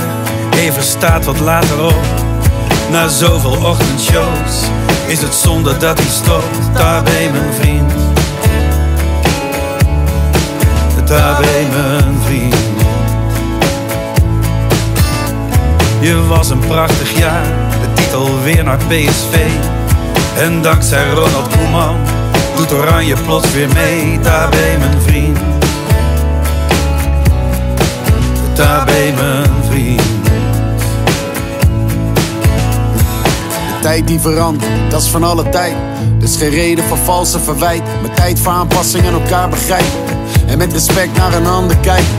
even staat wat later op. Na zoveel ochtendshows is het zonde dat hij stopt. Daar bij mijn vriend. Daar bij mijn vriend. Je was een prachtig jaar, de titel weer naar PSV. En dankzij Ronald Koeman doet Oranje plots weer mee. Daar bij mijn vriend. Daar bij mijn tijd die verandert, dat is van alle tijd. Dus geen reden voor valse verwijt. Met tijd voor aanpassing en elkaar begrijpen. En met respect naar een ander kijken.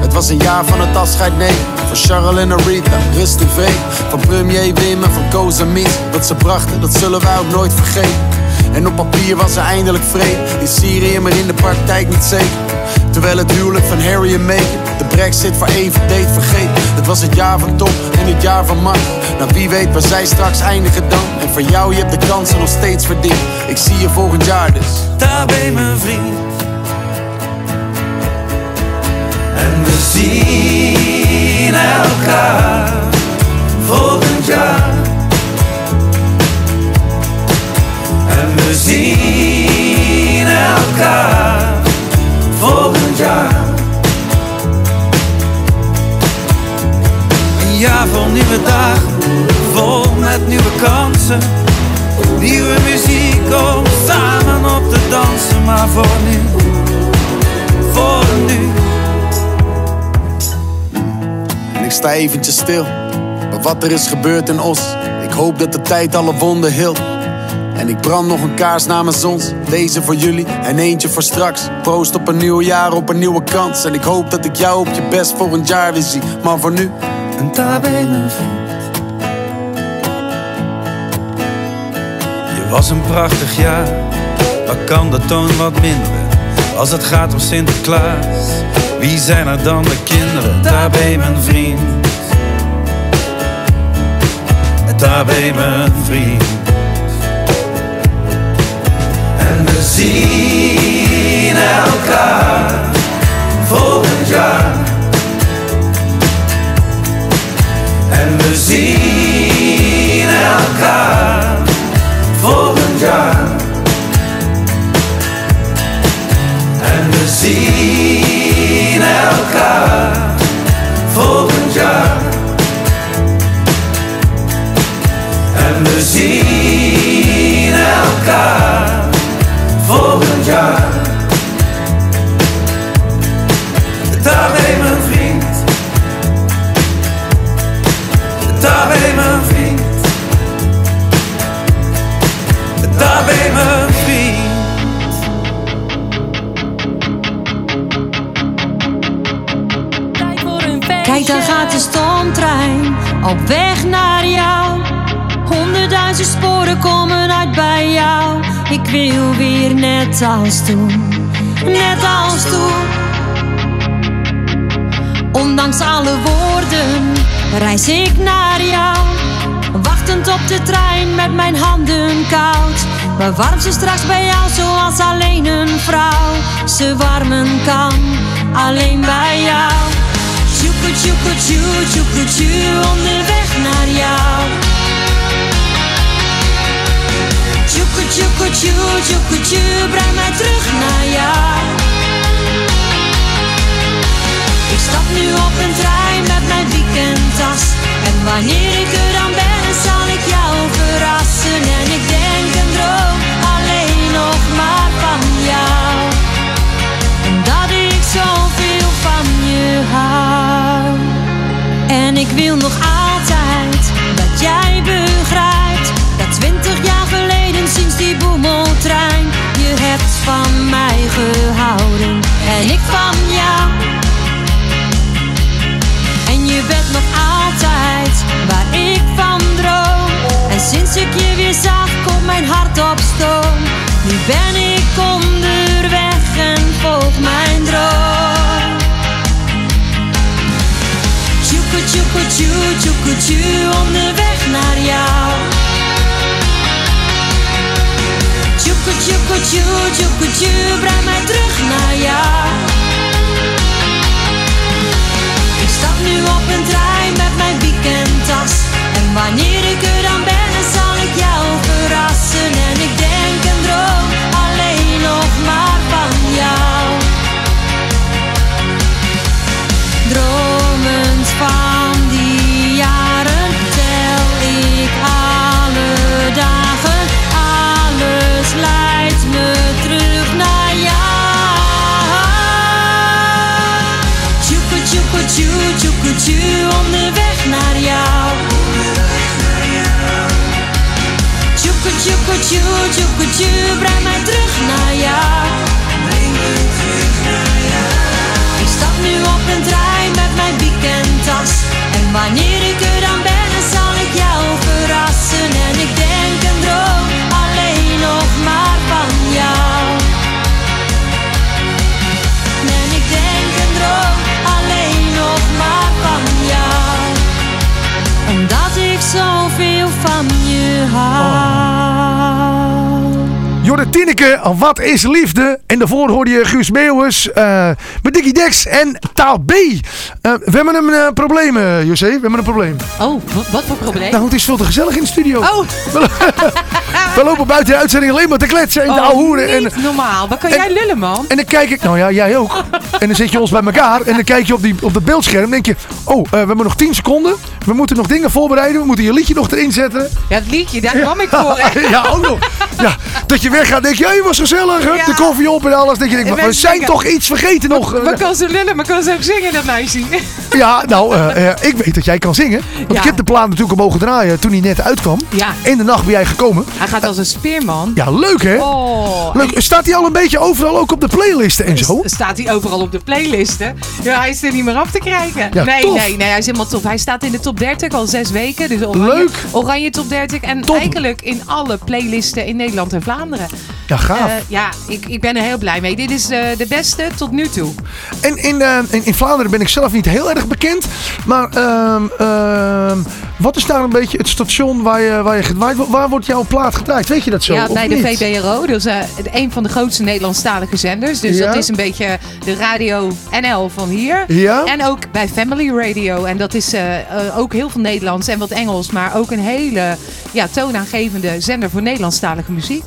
Het was een jaar van het afscheid nemen. Van Charles en Aretha, rust vrede. Van premier Wim en van Koos en. Wat ze brachten, dat zullen wij ook nooit vergeten. En op papier was er eindelijk vrede. In Syrië, maar in de praktijk niet zeker. Terwijl het huwelijk van Harry en Meghan de brexit voor even deed vergeten. Het was het jaar van top en het jaar van macht. Nou wie weet waar zij straks eindigen dan. En voor jou, je hebt de kansen nog steeds verdiend. Ik zie je volgend jaar dus. Daar bij mijn vriend. En we zien elkaar volgend jaar. En we zien elkaar volgend jaar. Een jaar vol nieuwe dagen, vol met nieuwe kansen. Nieuwe muziek om samen op te dansen, maar voor nu, voor nu. En ik sta eventjes stil. Maar wat er is gebeurd in Os. Ik hoop dat de tijd alle wonden hield. En ik brand nog een kaars namens ons. Deze voor jullie en eentje voor straks. Proost op een nieuw jaar, op een nieuwe kans. En ik hoop dat ik jou op je best volgend jaar weer zie. Maar voor nu. En daar ben mijn was een prachtig jaar, maar kan de toon wat minderen? Als het gaat om Sinterklaas, wie zijn er dan de kinderen? Daar bij mijn vriend. Daar bij mijn vriend. En we zien elkaar volgend jaar. En we zien net als toen, net als toen. Ondanks alle woorden reis ik naar jou. Wachtend op de trein met mijn handen koud. Bewarm ze straks bij jou zoals alleen een vrouw ze warmen kan, alleen bij jou. Tjoeke tjoeke tjoe, tjoeke tjoe, onderweg naar jou. Tjoeke tjoeke tjoe, tjoeke tjoe, breng mij terug naar jou. Ik stap nu op een trein met mijn weekendtas. En wanneer ik er dan ben, zal ik jou verrassen. En ik denk en droom alleen nog maar van jou. En dat ik zoveel van je hou. En ik wil nog altijd van mij gehouden en ik van jou. Tjoeke tjoeke tjoe, tjoeke tjoe, breng mij terug naar jou. Ik stap nu op een trein met mijn weekendtas. En wanneer ik tjoe, tjoeke tjoe, breng mij terug naar jou. Ik stap nu op een trein met mijn weekendtas. En wanneer ik er dan ben, zal ik jou verrassen. En ik denk en droom alleen nog maar van jou. En ik denk en droom alleen nog maar van jou. Omdat ik zoveel van je hou. Jorde Tineke, wat is liefde? En daarvoor hoorde je Guus Meeuwis eh met Dickie Dex en Taal B. Eh, we hebben een eh, probleem, José. We hebben een probleem. Oh, wat, voor probleem? Nou, het is veel te gezellig in de studio. Oh. We lopen buiten de uitzending alleen maar te kletsen en te Oh, ouwehoeren. En, niet normaal. Wat kan en- jij lullen, man? en dan kijk ik, nou ja, jij ook. En dan zet je ons bij elkaar en dan kijk je op, die, op het beeldscherm. denk je, oh, we hebben nog 10 seconden. We moeten nog dingen voorbereiden. We moeten je liedje nog erin zetten. Ja, het liedje, daar kwam ik voor. ja, ook nog. Ja, dat je weggaat, denk je, hey, was gezellig. Ja. De koffie op en alles. Denk je, denk, En maar we zijn toch iets vergeten nog. Maar kan ze lullen, maar kan ze ook zingen, dat meisje. Ja, nou, eh, eh, ik weet dat jij kan zingen. Want Ja. ik heb de plaat natuurlijk al mogen draaien toen hij net uitkwam. Ja. In de nacht ben jij gekomen. Hij gaat als een speerman. Ja, leuk hè? Oh. Leuk. Staat hij al een beetje overal ook op de playlisten en zo? Staat hij overal op de playlisten? Ja, hij is er niet meer af te krijgen. Ja, nee, tof. nee, nee, hij is helemaal top. Hij staat in de top 30 al zes weken. Dus oranje, Leuk. Oranje top 30. En eigenlijk in alle playlisten in Nederland en Vlaanderen. Ja, gaaf. Eh, ja, ik, ik ben er heel blij mee. Dit is eh, de beste tot nu toe. En in, eh, in, in Vlaanderen ben ik zelf niet heel erg bekend. Maar ehm, ehm, wat is daar een beetje het station waar je, waar je wordt? Waar wordt jouw plaat gedraaid? Weet je dat zo? ja, bij de niet? VBRO. Dus eh, een van de grootste Nederlandstalige zenders. Dus Ja. dat is een beetje de radio NL van hier. Ja. En ook bij Family Radio. En dat is ook heel veel Nederlands en wat Engels. Maar ook een hele ja, toonaangevende zender voor Nederlandstalige muziek.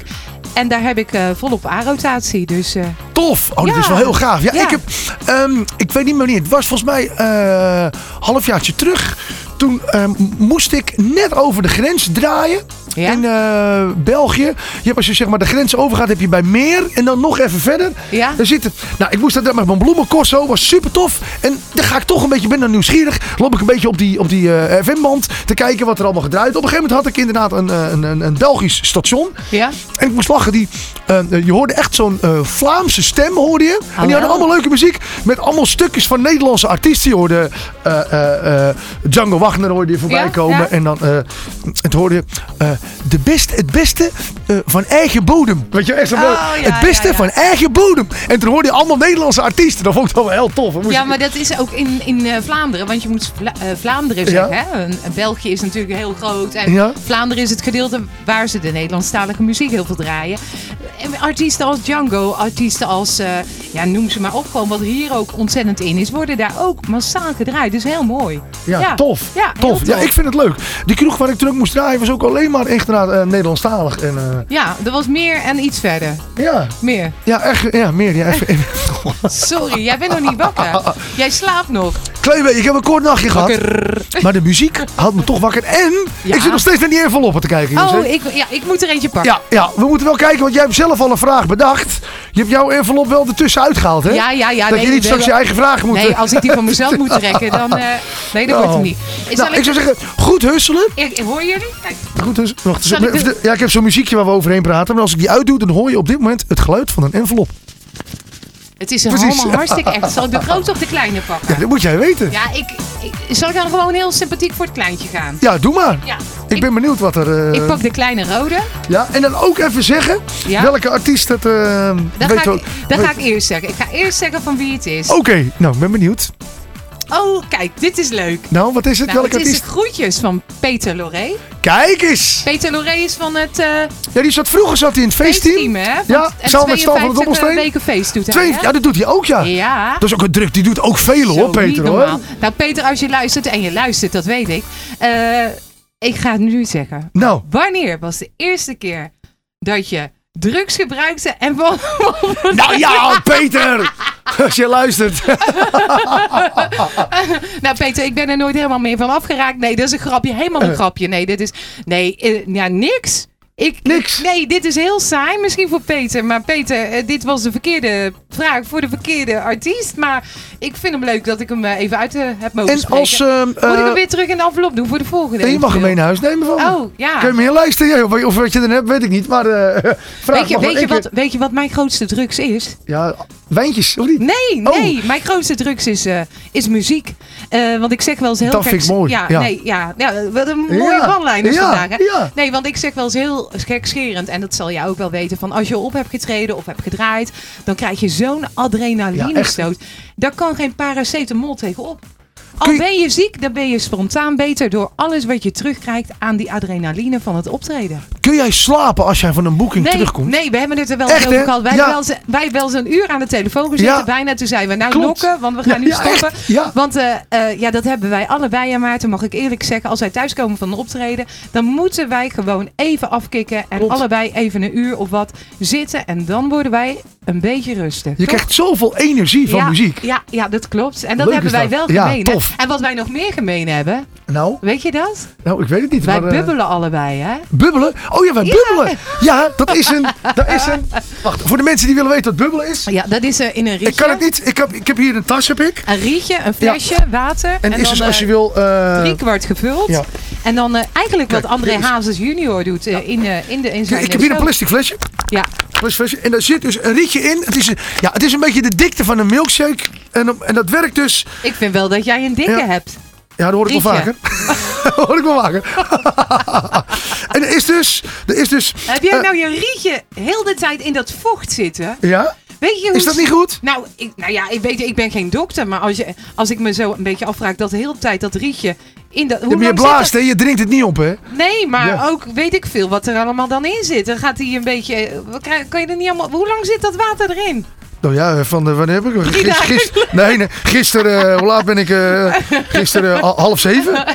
En daar heb ik eh, volop A-rotatie. Dus, eh, Tof! Oh, dat Ja. is wel heel gaaf. Ja, Ja. Ik, heb, ehm, ik weet niet meer wanneer. Het was volgens mij eh halfjaartje terug. Toen ehm, moest ik net over de grens draaien. Ja. In eh, België. Je hebt, als je zeg maar de grens overgaat, heb je bij Meer. En dan nog even verder. Ja. Daar zitten. Nou, ik moest dat met mijn bloemencorso. Was super tof. En dan ga ik toch een beetje, ben dan nieuwsgierig. Loop ik een beetje op die, op die eh, FM-band te kijken wat er allemaal gedraaid. Op een gegeven moment had ik inderdaad een, eh, een, een, een Belgisch station. ja. En ik moest lachen, die je hoorde echt zo'n Vlaamse stem, hoorde je. En die hadden allemaal leuke muziek. Met allemaal stukjes van Nederlandse artiesten. Je hoorde Django Wagner hoorde je voorbij Ja, komen. En dan het hoorde je de best, het beste eh, van eigen bodem. Weet je, echt. Oh, ja, het beste ja, ja. van eigen bodem. En toen hoorde je allemaal Nederlandse artiesten. Dat vond ik wel heel tof. Ja, maar dat is ook in, in eh, Vlaanderen. Want je moet Vla- eh, Vlaanderen Ja. zeggen. Hè? En- België is natuurlijk heel groot. En Ja. Vlaanderen is het gedeelte waar ze de Nederlandstalige muziek heel veel draaien. En artiesten als Django, artiesten als, eh, ja, noem ze maar op. Gewoon wat hier ook ontzettend in is, worden daar ook massaal gedraaid. Dus heel mooi. Ja, tof. Ja, tof. Ja, ik vind het leuk. Die kroeg waar ik toen ook moest draaien was ook alleen maar echt inderdaad, eh, Nederlandstalig. En, eh, Ja, er was meer en iets verder. ja. Meer. Ja, echt. Ja, meer. Ja, even, Sorry, jij bent nog niet wakker. Jij slaapt nog. Klein beetje, ik heb een kort nachtje gehad. Maar de muziek houdt me toch wakker. En Ja. ik zit nog steeds naar die enveloppen te kijken. Oh, ik, ja, ik moet er eentje pakken. ja, ja, we moeten wel kijken, want jij hebt zelf al een vraag bedacht. Je hebt jouw envelop wel ertussen uitgehaald, hè? Ja, ja, ja. Dat nee, je niet straks je eigen vraag moet... Nee, als ik die van mezelf moet trekken, dan... eh, nee, dat wordt hem Oh. niet. Zal Nou, ik zou zeggen, goed husselen. Ik, hoor jullie? Kijk. Goed husselen. Wacht, ik de- Ja, ik heb zo'n muziekje waar we overheen praten. Maar als ik die uitdoe, dan hoor je op dit moment het geluid van een envelop. Het is Precies. allemaal hartstikke echt. Zal ik de grote of de kleine pakken? Ja, dat moet jij weten. Ja, ik, ik, zal ik dan gewoon heel sympathiek voor het kleintje gaan? Ja, doe maar. Ja. Ik ben benieuwd wat er... eh, Ik pak de kleine rode. Ja, en dan ook even zeggen Ja. welke artiest het... eh Dat, weet ga ik, dat weet- ga ik eerst zeggen. Ik ga eerst zeggen van wie het is. Oké, nou, ik ben benieuwd. Oh, kijk, dit is leuk. Nou, wat is het? Nou, welke het is de groetjes van Peter Loré. Kijk eens! Peter Loré is van het eh Ja, die zat vroeger zat hij in het feestteam. feestteam, hè? Van Ja, het samen met Stan van de 52 Dobbelsteen. weken feest doet hij, Twee, ja, dat doet hij ook, ja. Ja. Dat is ook een druk. Die doet ook veel, Zo, hoor, Peter, hoor. Nou, Peter, als je luistert, en je luistert, dat weet ik. eh, ik ga het nu zeggen. Nou. Wanneer was de eerste keer dat je drugs gebruikte en van... Nou ja, Peter! Als je luistert. nou, Peter, ik ben er nooit helemaal meer van afgeraakt. Nee, dat is een grapje. Helemaal een Eh. grapje. Nee, dit is... Nee, eh, ja, niks. Ik, Niks? Nee, dit is heel saai misschien voor Peter. Maar Peter, eh, dit was de verkeerde vraag voor de verkeerde artiest. Maar ik vind hem leuk dat ik hem eh, even uit eh, heb mogen En spreken. als, ehm, Moet ik hem weer terug in de envelop doen voor de volgende? En je mag hem mee naar huis nemen van. Oh, ja. Kun je hem inlijsten? Ja, of, of wat je er hebt, weet ik niet. Maar vraag Weet je, weet, je wat, weet je wat mijn grootste drugs is? Ja, wijntjes, of niet? Nee, Oh. nee. Mijn grootste drugs is, is muziek. Want ik zeg wel eens heel Dat vind ik mooi, Ja, ja. Nee, ja, ja, wat een mooie Ja, ja, vandaag. Hè? ja. Nee, want ik zeg wel eens heel gekscherend. En dat zal jij ook wel weten. Van als je op hebt getreden of hebt gedraaid. Dan krijg je zo'n adrenalinestoot. Daar kan geen paracetamol tegenop. Al ben je ziek, dan ben je spontaan beter door alles wat je terugkrijgt aan die adrenaline van het optreden. Kun jij slapen als jij van een boeking Nee, terugkomt? nee, we hebben het er wel Echt, over gehad. Wij, Ja. wel wij hebben wel een uur aan de telefoon gezeten, Ja. bijna. Toen zeiden we, nou Klopt. lokken, want we gaan Ja, nu stoppen. Want eh, eh, ja, dat hebben wij allebei aan Maarten, mag ik eerlijk zeggen. Als wij thuiskomen van een optreden, dan moeten wij gewoon even afkicken. En Klopt. allebei even een uur of wat zitten. En dan worden wij een beetje rustig. Je toch? krijgt zoveel energie van ja, muziek. Ja, ja, dat klopt. En dat Leuk hebben is wij wel Ja, gemeen. hè? tof. En wat wij nog meer gemeen hebben, Nou, weet je dat? nou, ik weet het niet. Wij maar, eh, bubbelen allebei, hè? Bubbelen? Oh ja, wij Ja. bubbelen. Ja, dat is een... Dat is een wacht, voor de mensen die willen weten wat bubbelen is. Ja, dat is eh, in een rietje. Ik kan het niet. Ik heb, ik heb hier een tas, heb ik. Een rietje, een flesje, water. En, is dan, dus als je eh, wil... eh, drie kwart gevuld. ja. En dan eigenlijk wat André is- Hazes junior doet in, in, de, in zijn ik heb hier een plastic flesje. Ja. Plastic flesje. En daar zit dus een rietje in. Het is, een, ja, het is een beetje de dikte van een milkshake. En, en dat werkt dus... Ik vind wel dat jij een dikke Ja. hebt. Ja, dat hoor ik wel vaker. dat hoor ik wel vaker. en er is dus... Er is dus Heb jij eh, nou je rietje heel de tijd in dat vocht zitten? Ja? Weet je hoe Is dat niet goed? Nou, ik, nou ja, ik weet, ik ben geen dokter, maar als, je, als ik me zo een beetje afvraag dat de hele tijd dat rietje in dat. Maar je blaast, hè? Je drinkt het niet op, hè? Nee, maar Ja. ook weet ik veel wat er allemaal dan in zit. Dan gaat hij een beetje. krijg- Kan je er niet allemaal. Hoe lang zit dat water erin? Nou ja, van de, wanneer heb ik? Drie Gis, dagen. gis, nee, nee, gisteren, eh, hoe laat ben ik? eh, gisteren eh, al- half zeven.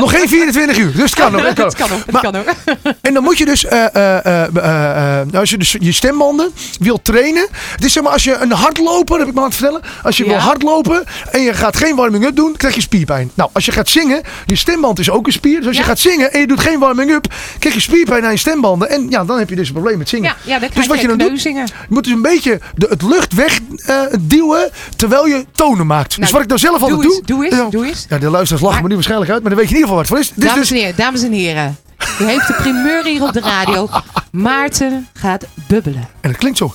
Nog geen 24 uur, dus het kan nog. Het kan Het kan ook. Het Maar- kan ook. En dan moet je dus, eh, eh, eh, als je dus je stembanden wil trainen. Het is zeg maar als je een hardloper, heb ik maar aan het vertellen. Als je Ja. wil hardlopen en je gaat geen warming-up doen, krijg je spierpijn. Nou, als je gaat zingen, je stemband is ook een spier. Dus als je gaat zingen en je doet geen warming-up, krijg je spierpijn aan je stembanden. En ja, dan heb je dus een probleem met zingen. Ja, dus wat je, dan doet, kneuzingen. je moet dus een beetje de, het lucht wegduwen terwijl je tonen maakt. dus Nou, wat ik dan zelf altijd doe doe. eens, doe eens, Ja, de luisteraars lachen me nu waarschijnlijk uit, maar dan weet je ieder geval wat het voor is. Dus, dames, dus, en heren, dames en heren. U heeft de primeur hier op de radio. Maarten gaat bubbelen. En het klinkt zo.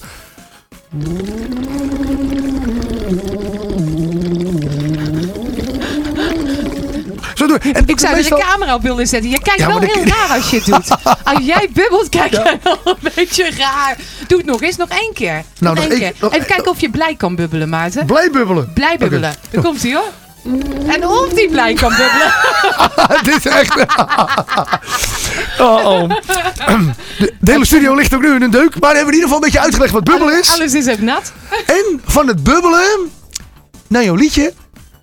Zo doen. En Ik zou er meestal- de camera op willen zetten. Je kijkt Ja, wel heel raar als je het doet. Als jij bubbelt, kijk je wel een beetje raar. Doe het nog eens, nog één keer. Nou, nog één één- keer. nog- Even kijken of je blij kan bubbelen, Maarten. Blij bubbelen. Blij bubbelen. Daar komt hij hoor. En of die blij kan bubbelen. Dit is echt... oh, oh. De, de hele studio ligt ook nu in een deuk. Maar we hebben in ieder geval een beetje uitgelegd wat bubbelen is. Alles is ook nat. En van het bubbelen naar jouw liedje.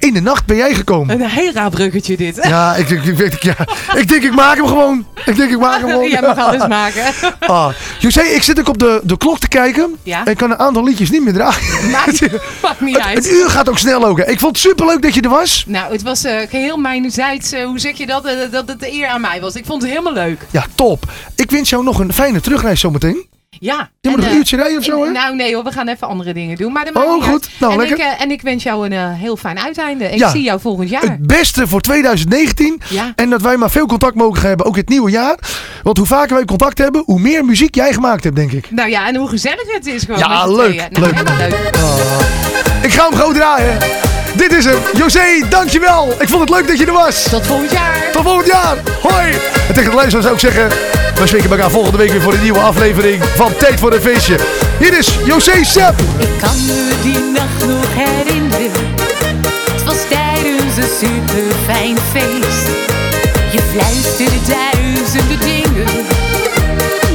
In de nacht ben jij gekomen. Een heel raar bruggetje dit. Ja, ik, ik, ik, ja, ik denk ik maak hem gewoon. Ik denk ik maak hem gewoon. Jij mag alles maken. Ah, José, ik zit ook op de, de klok te kijken. Ja. En ik kan een aantal liedjes niet meer draaien. Maakt, maakt niet Het, uit. het uur gaat ook snel ook. hè. Ik vond het superleuk dat je er was. Nou, het was eh geheel mijnerzijds, eh, hoe zeg je dat, eh, dat het de eer aan mij was. Ik vond het helemaal leuk. Ja, top. Ik wens jou nog een fijne terugreis zometeen. Ja. Je moet nog een eh, uurtje rijden of zo, hè? Nou nee hoor, we gaan even andere dingen doen. Maar Oh, goed. Nou, en lekker. Ik, eh, en ik wens jou een eh, heel fijn uiteinde. Ik zie jou volgend jaar. Het beste voor 2019. Ja. En dat wij maar veel contact mogen hebben, ook het nieuwe jaar. Want hoe vaker wij contact hebben, hoe meer muziek jij gemaakt hebt, denk ik. Nou ja, en hoe gezellig het is gewoon. Ja, leuk. Nou, leuk. helemaal leuk. Ik ga hem gewoon draaien. Dit is hem. José, dankjewel. Ik vond het leuk dat je er was. Tot volgend jaar. Tot volgend jaar. Hoi. En tegen de luisteraars zou ik zeggen... We spreken elkaar volgende week weer voor een nieuwe aflevering van Tijd voor een Feestje. Hier is José Sepp. Ik kan me die nacht nog herinneren. Het was tijdens een super fijn feest. Je fluisterde duizenden dingen.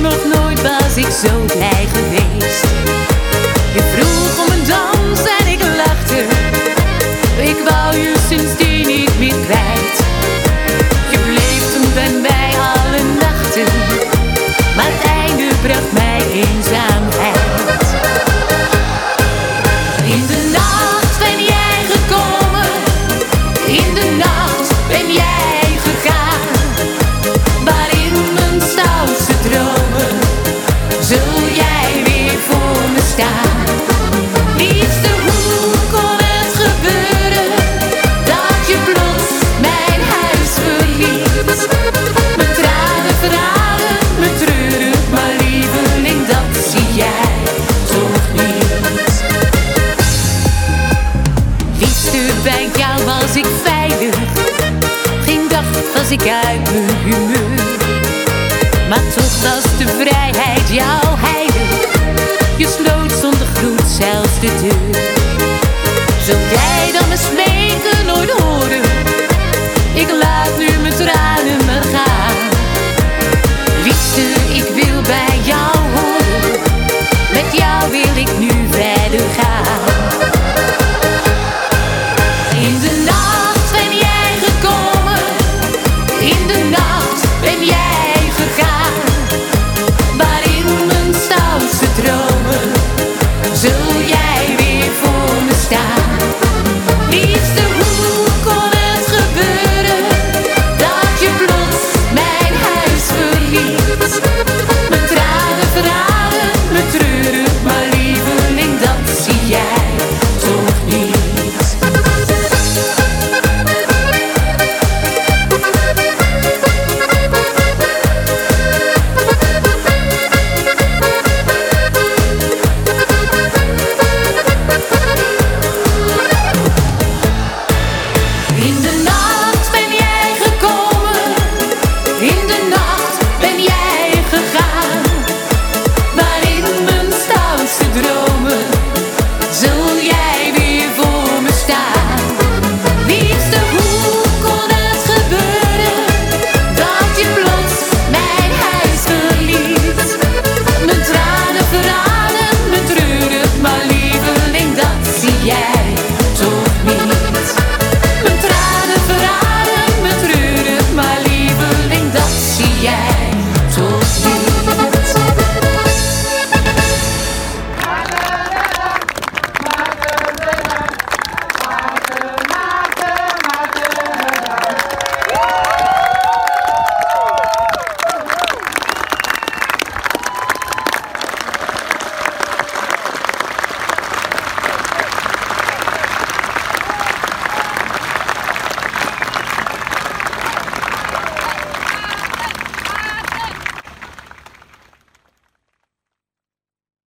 Nog nooit was ik zo blij geweest. ik uit mijn humeur. Maar toch was de vrijheid jouw heilig. Je sloot zonder gloed zelfs de deur.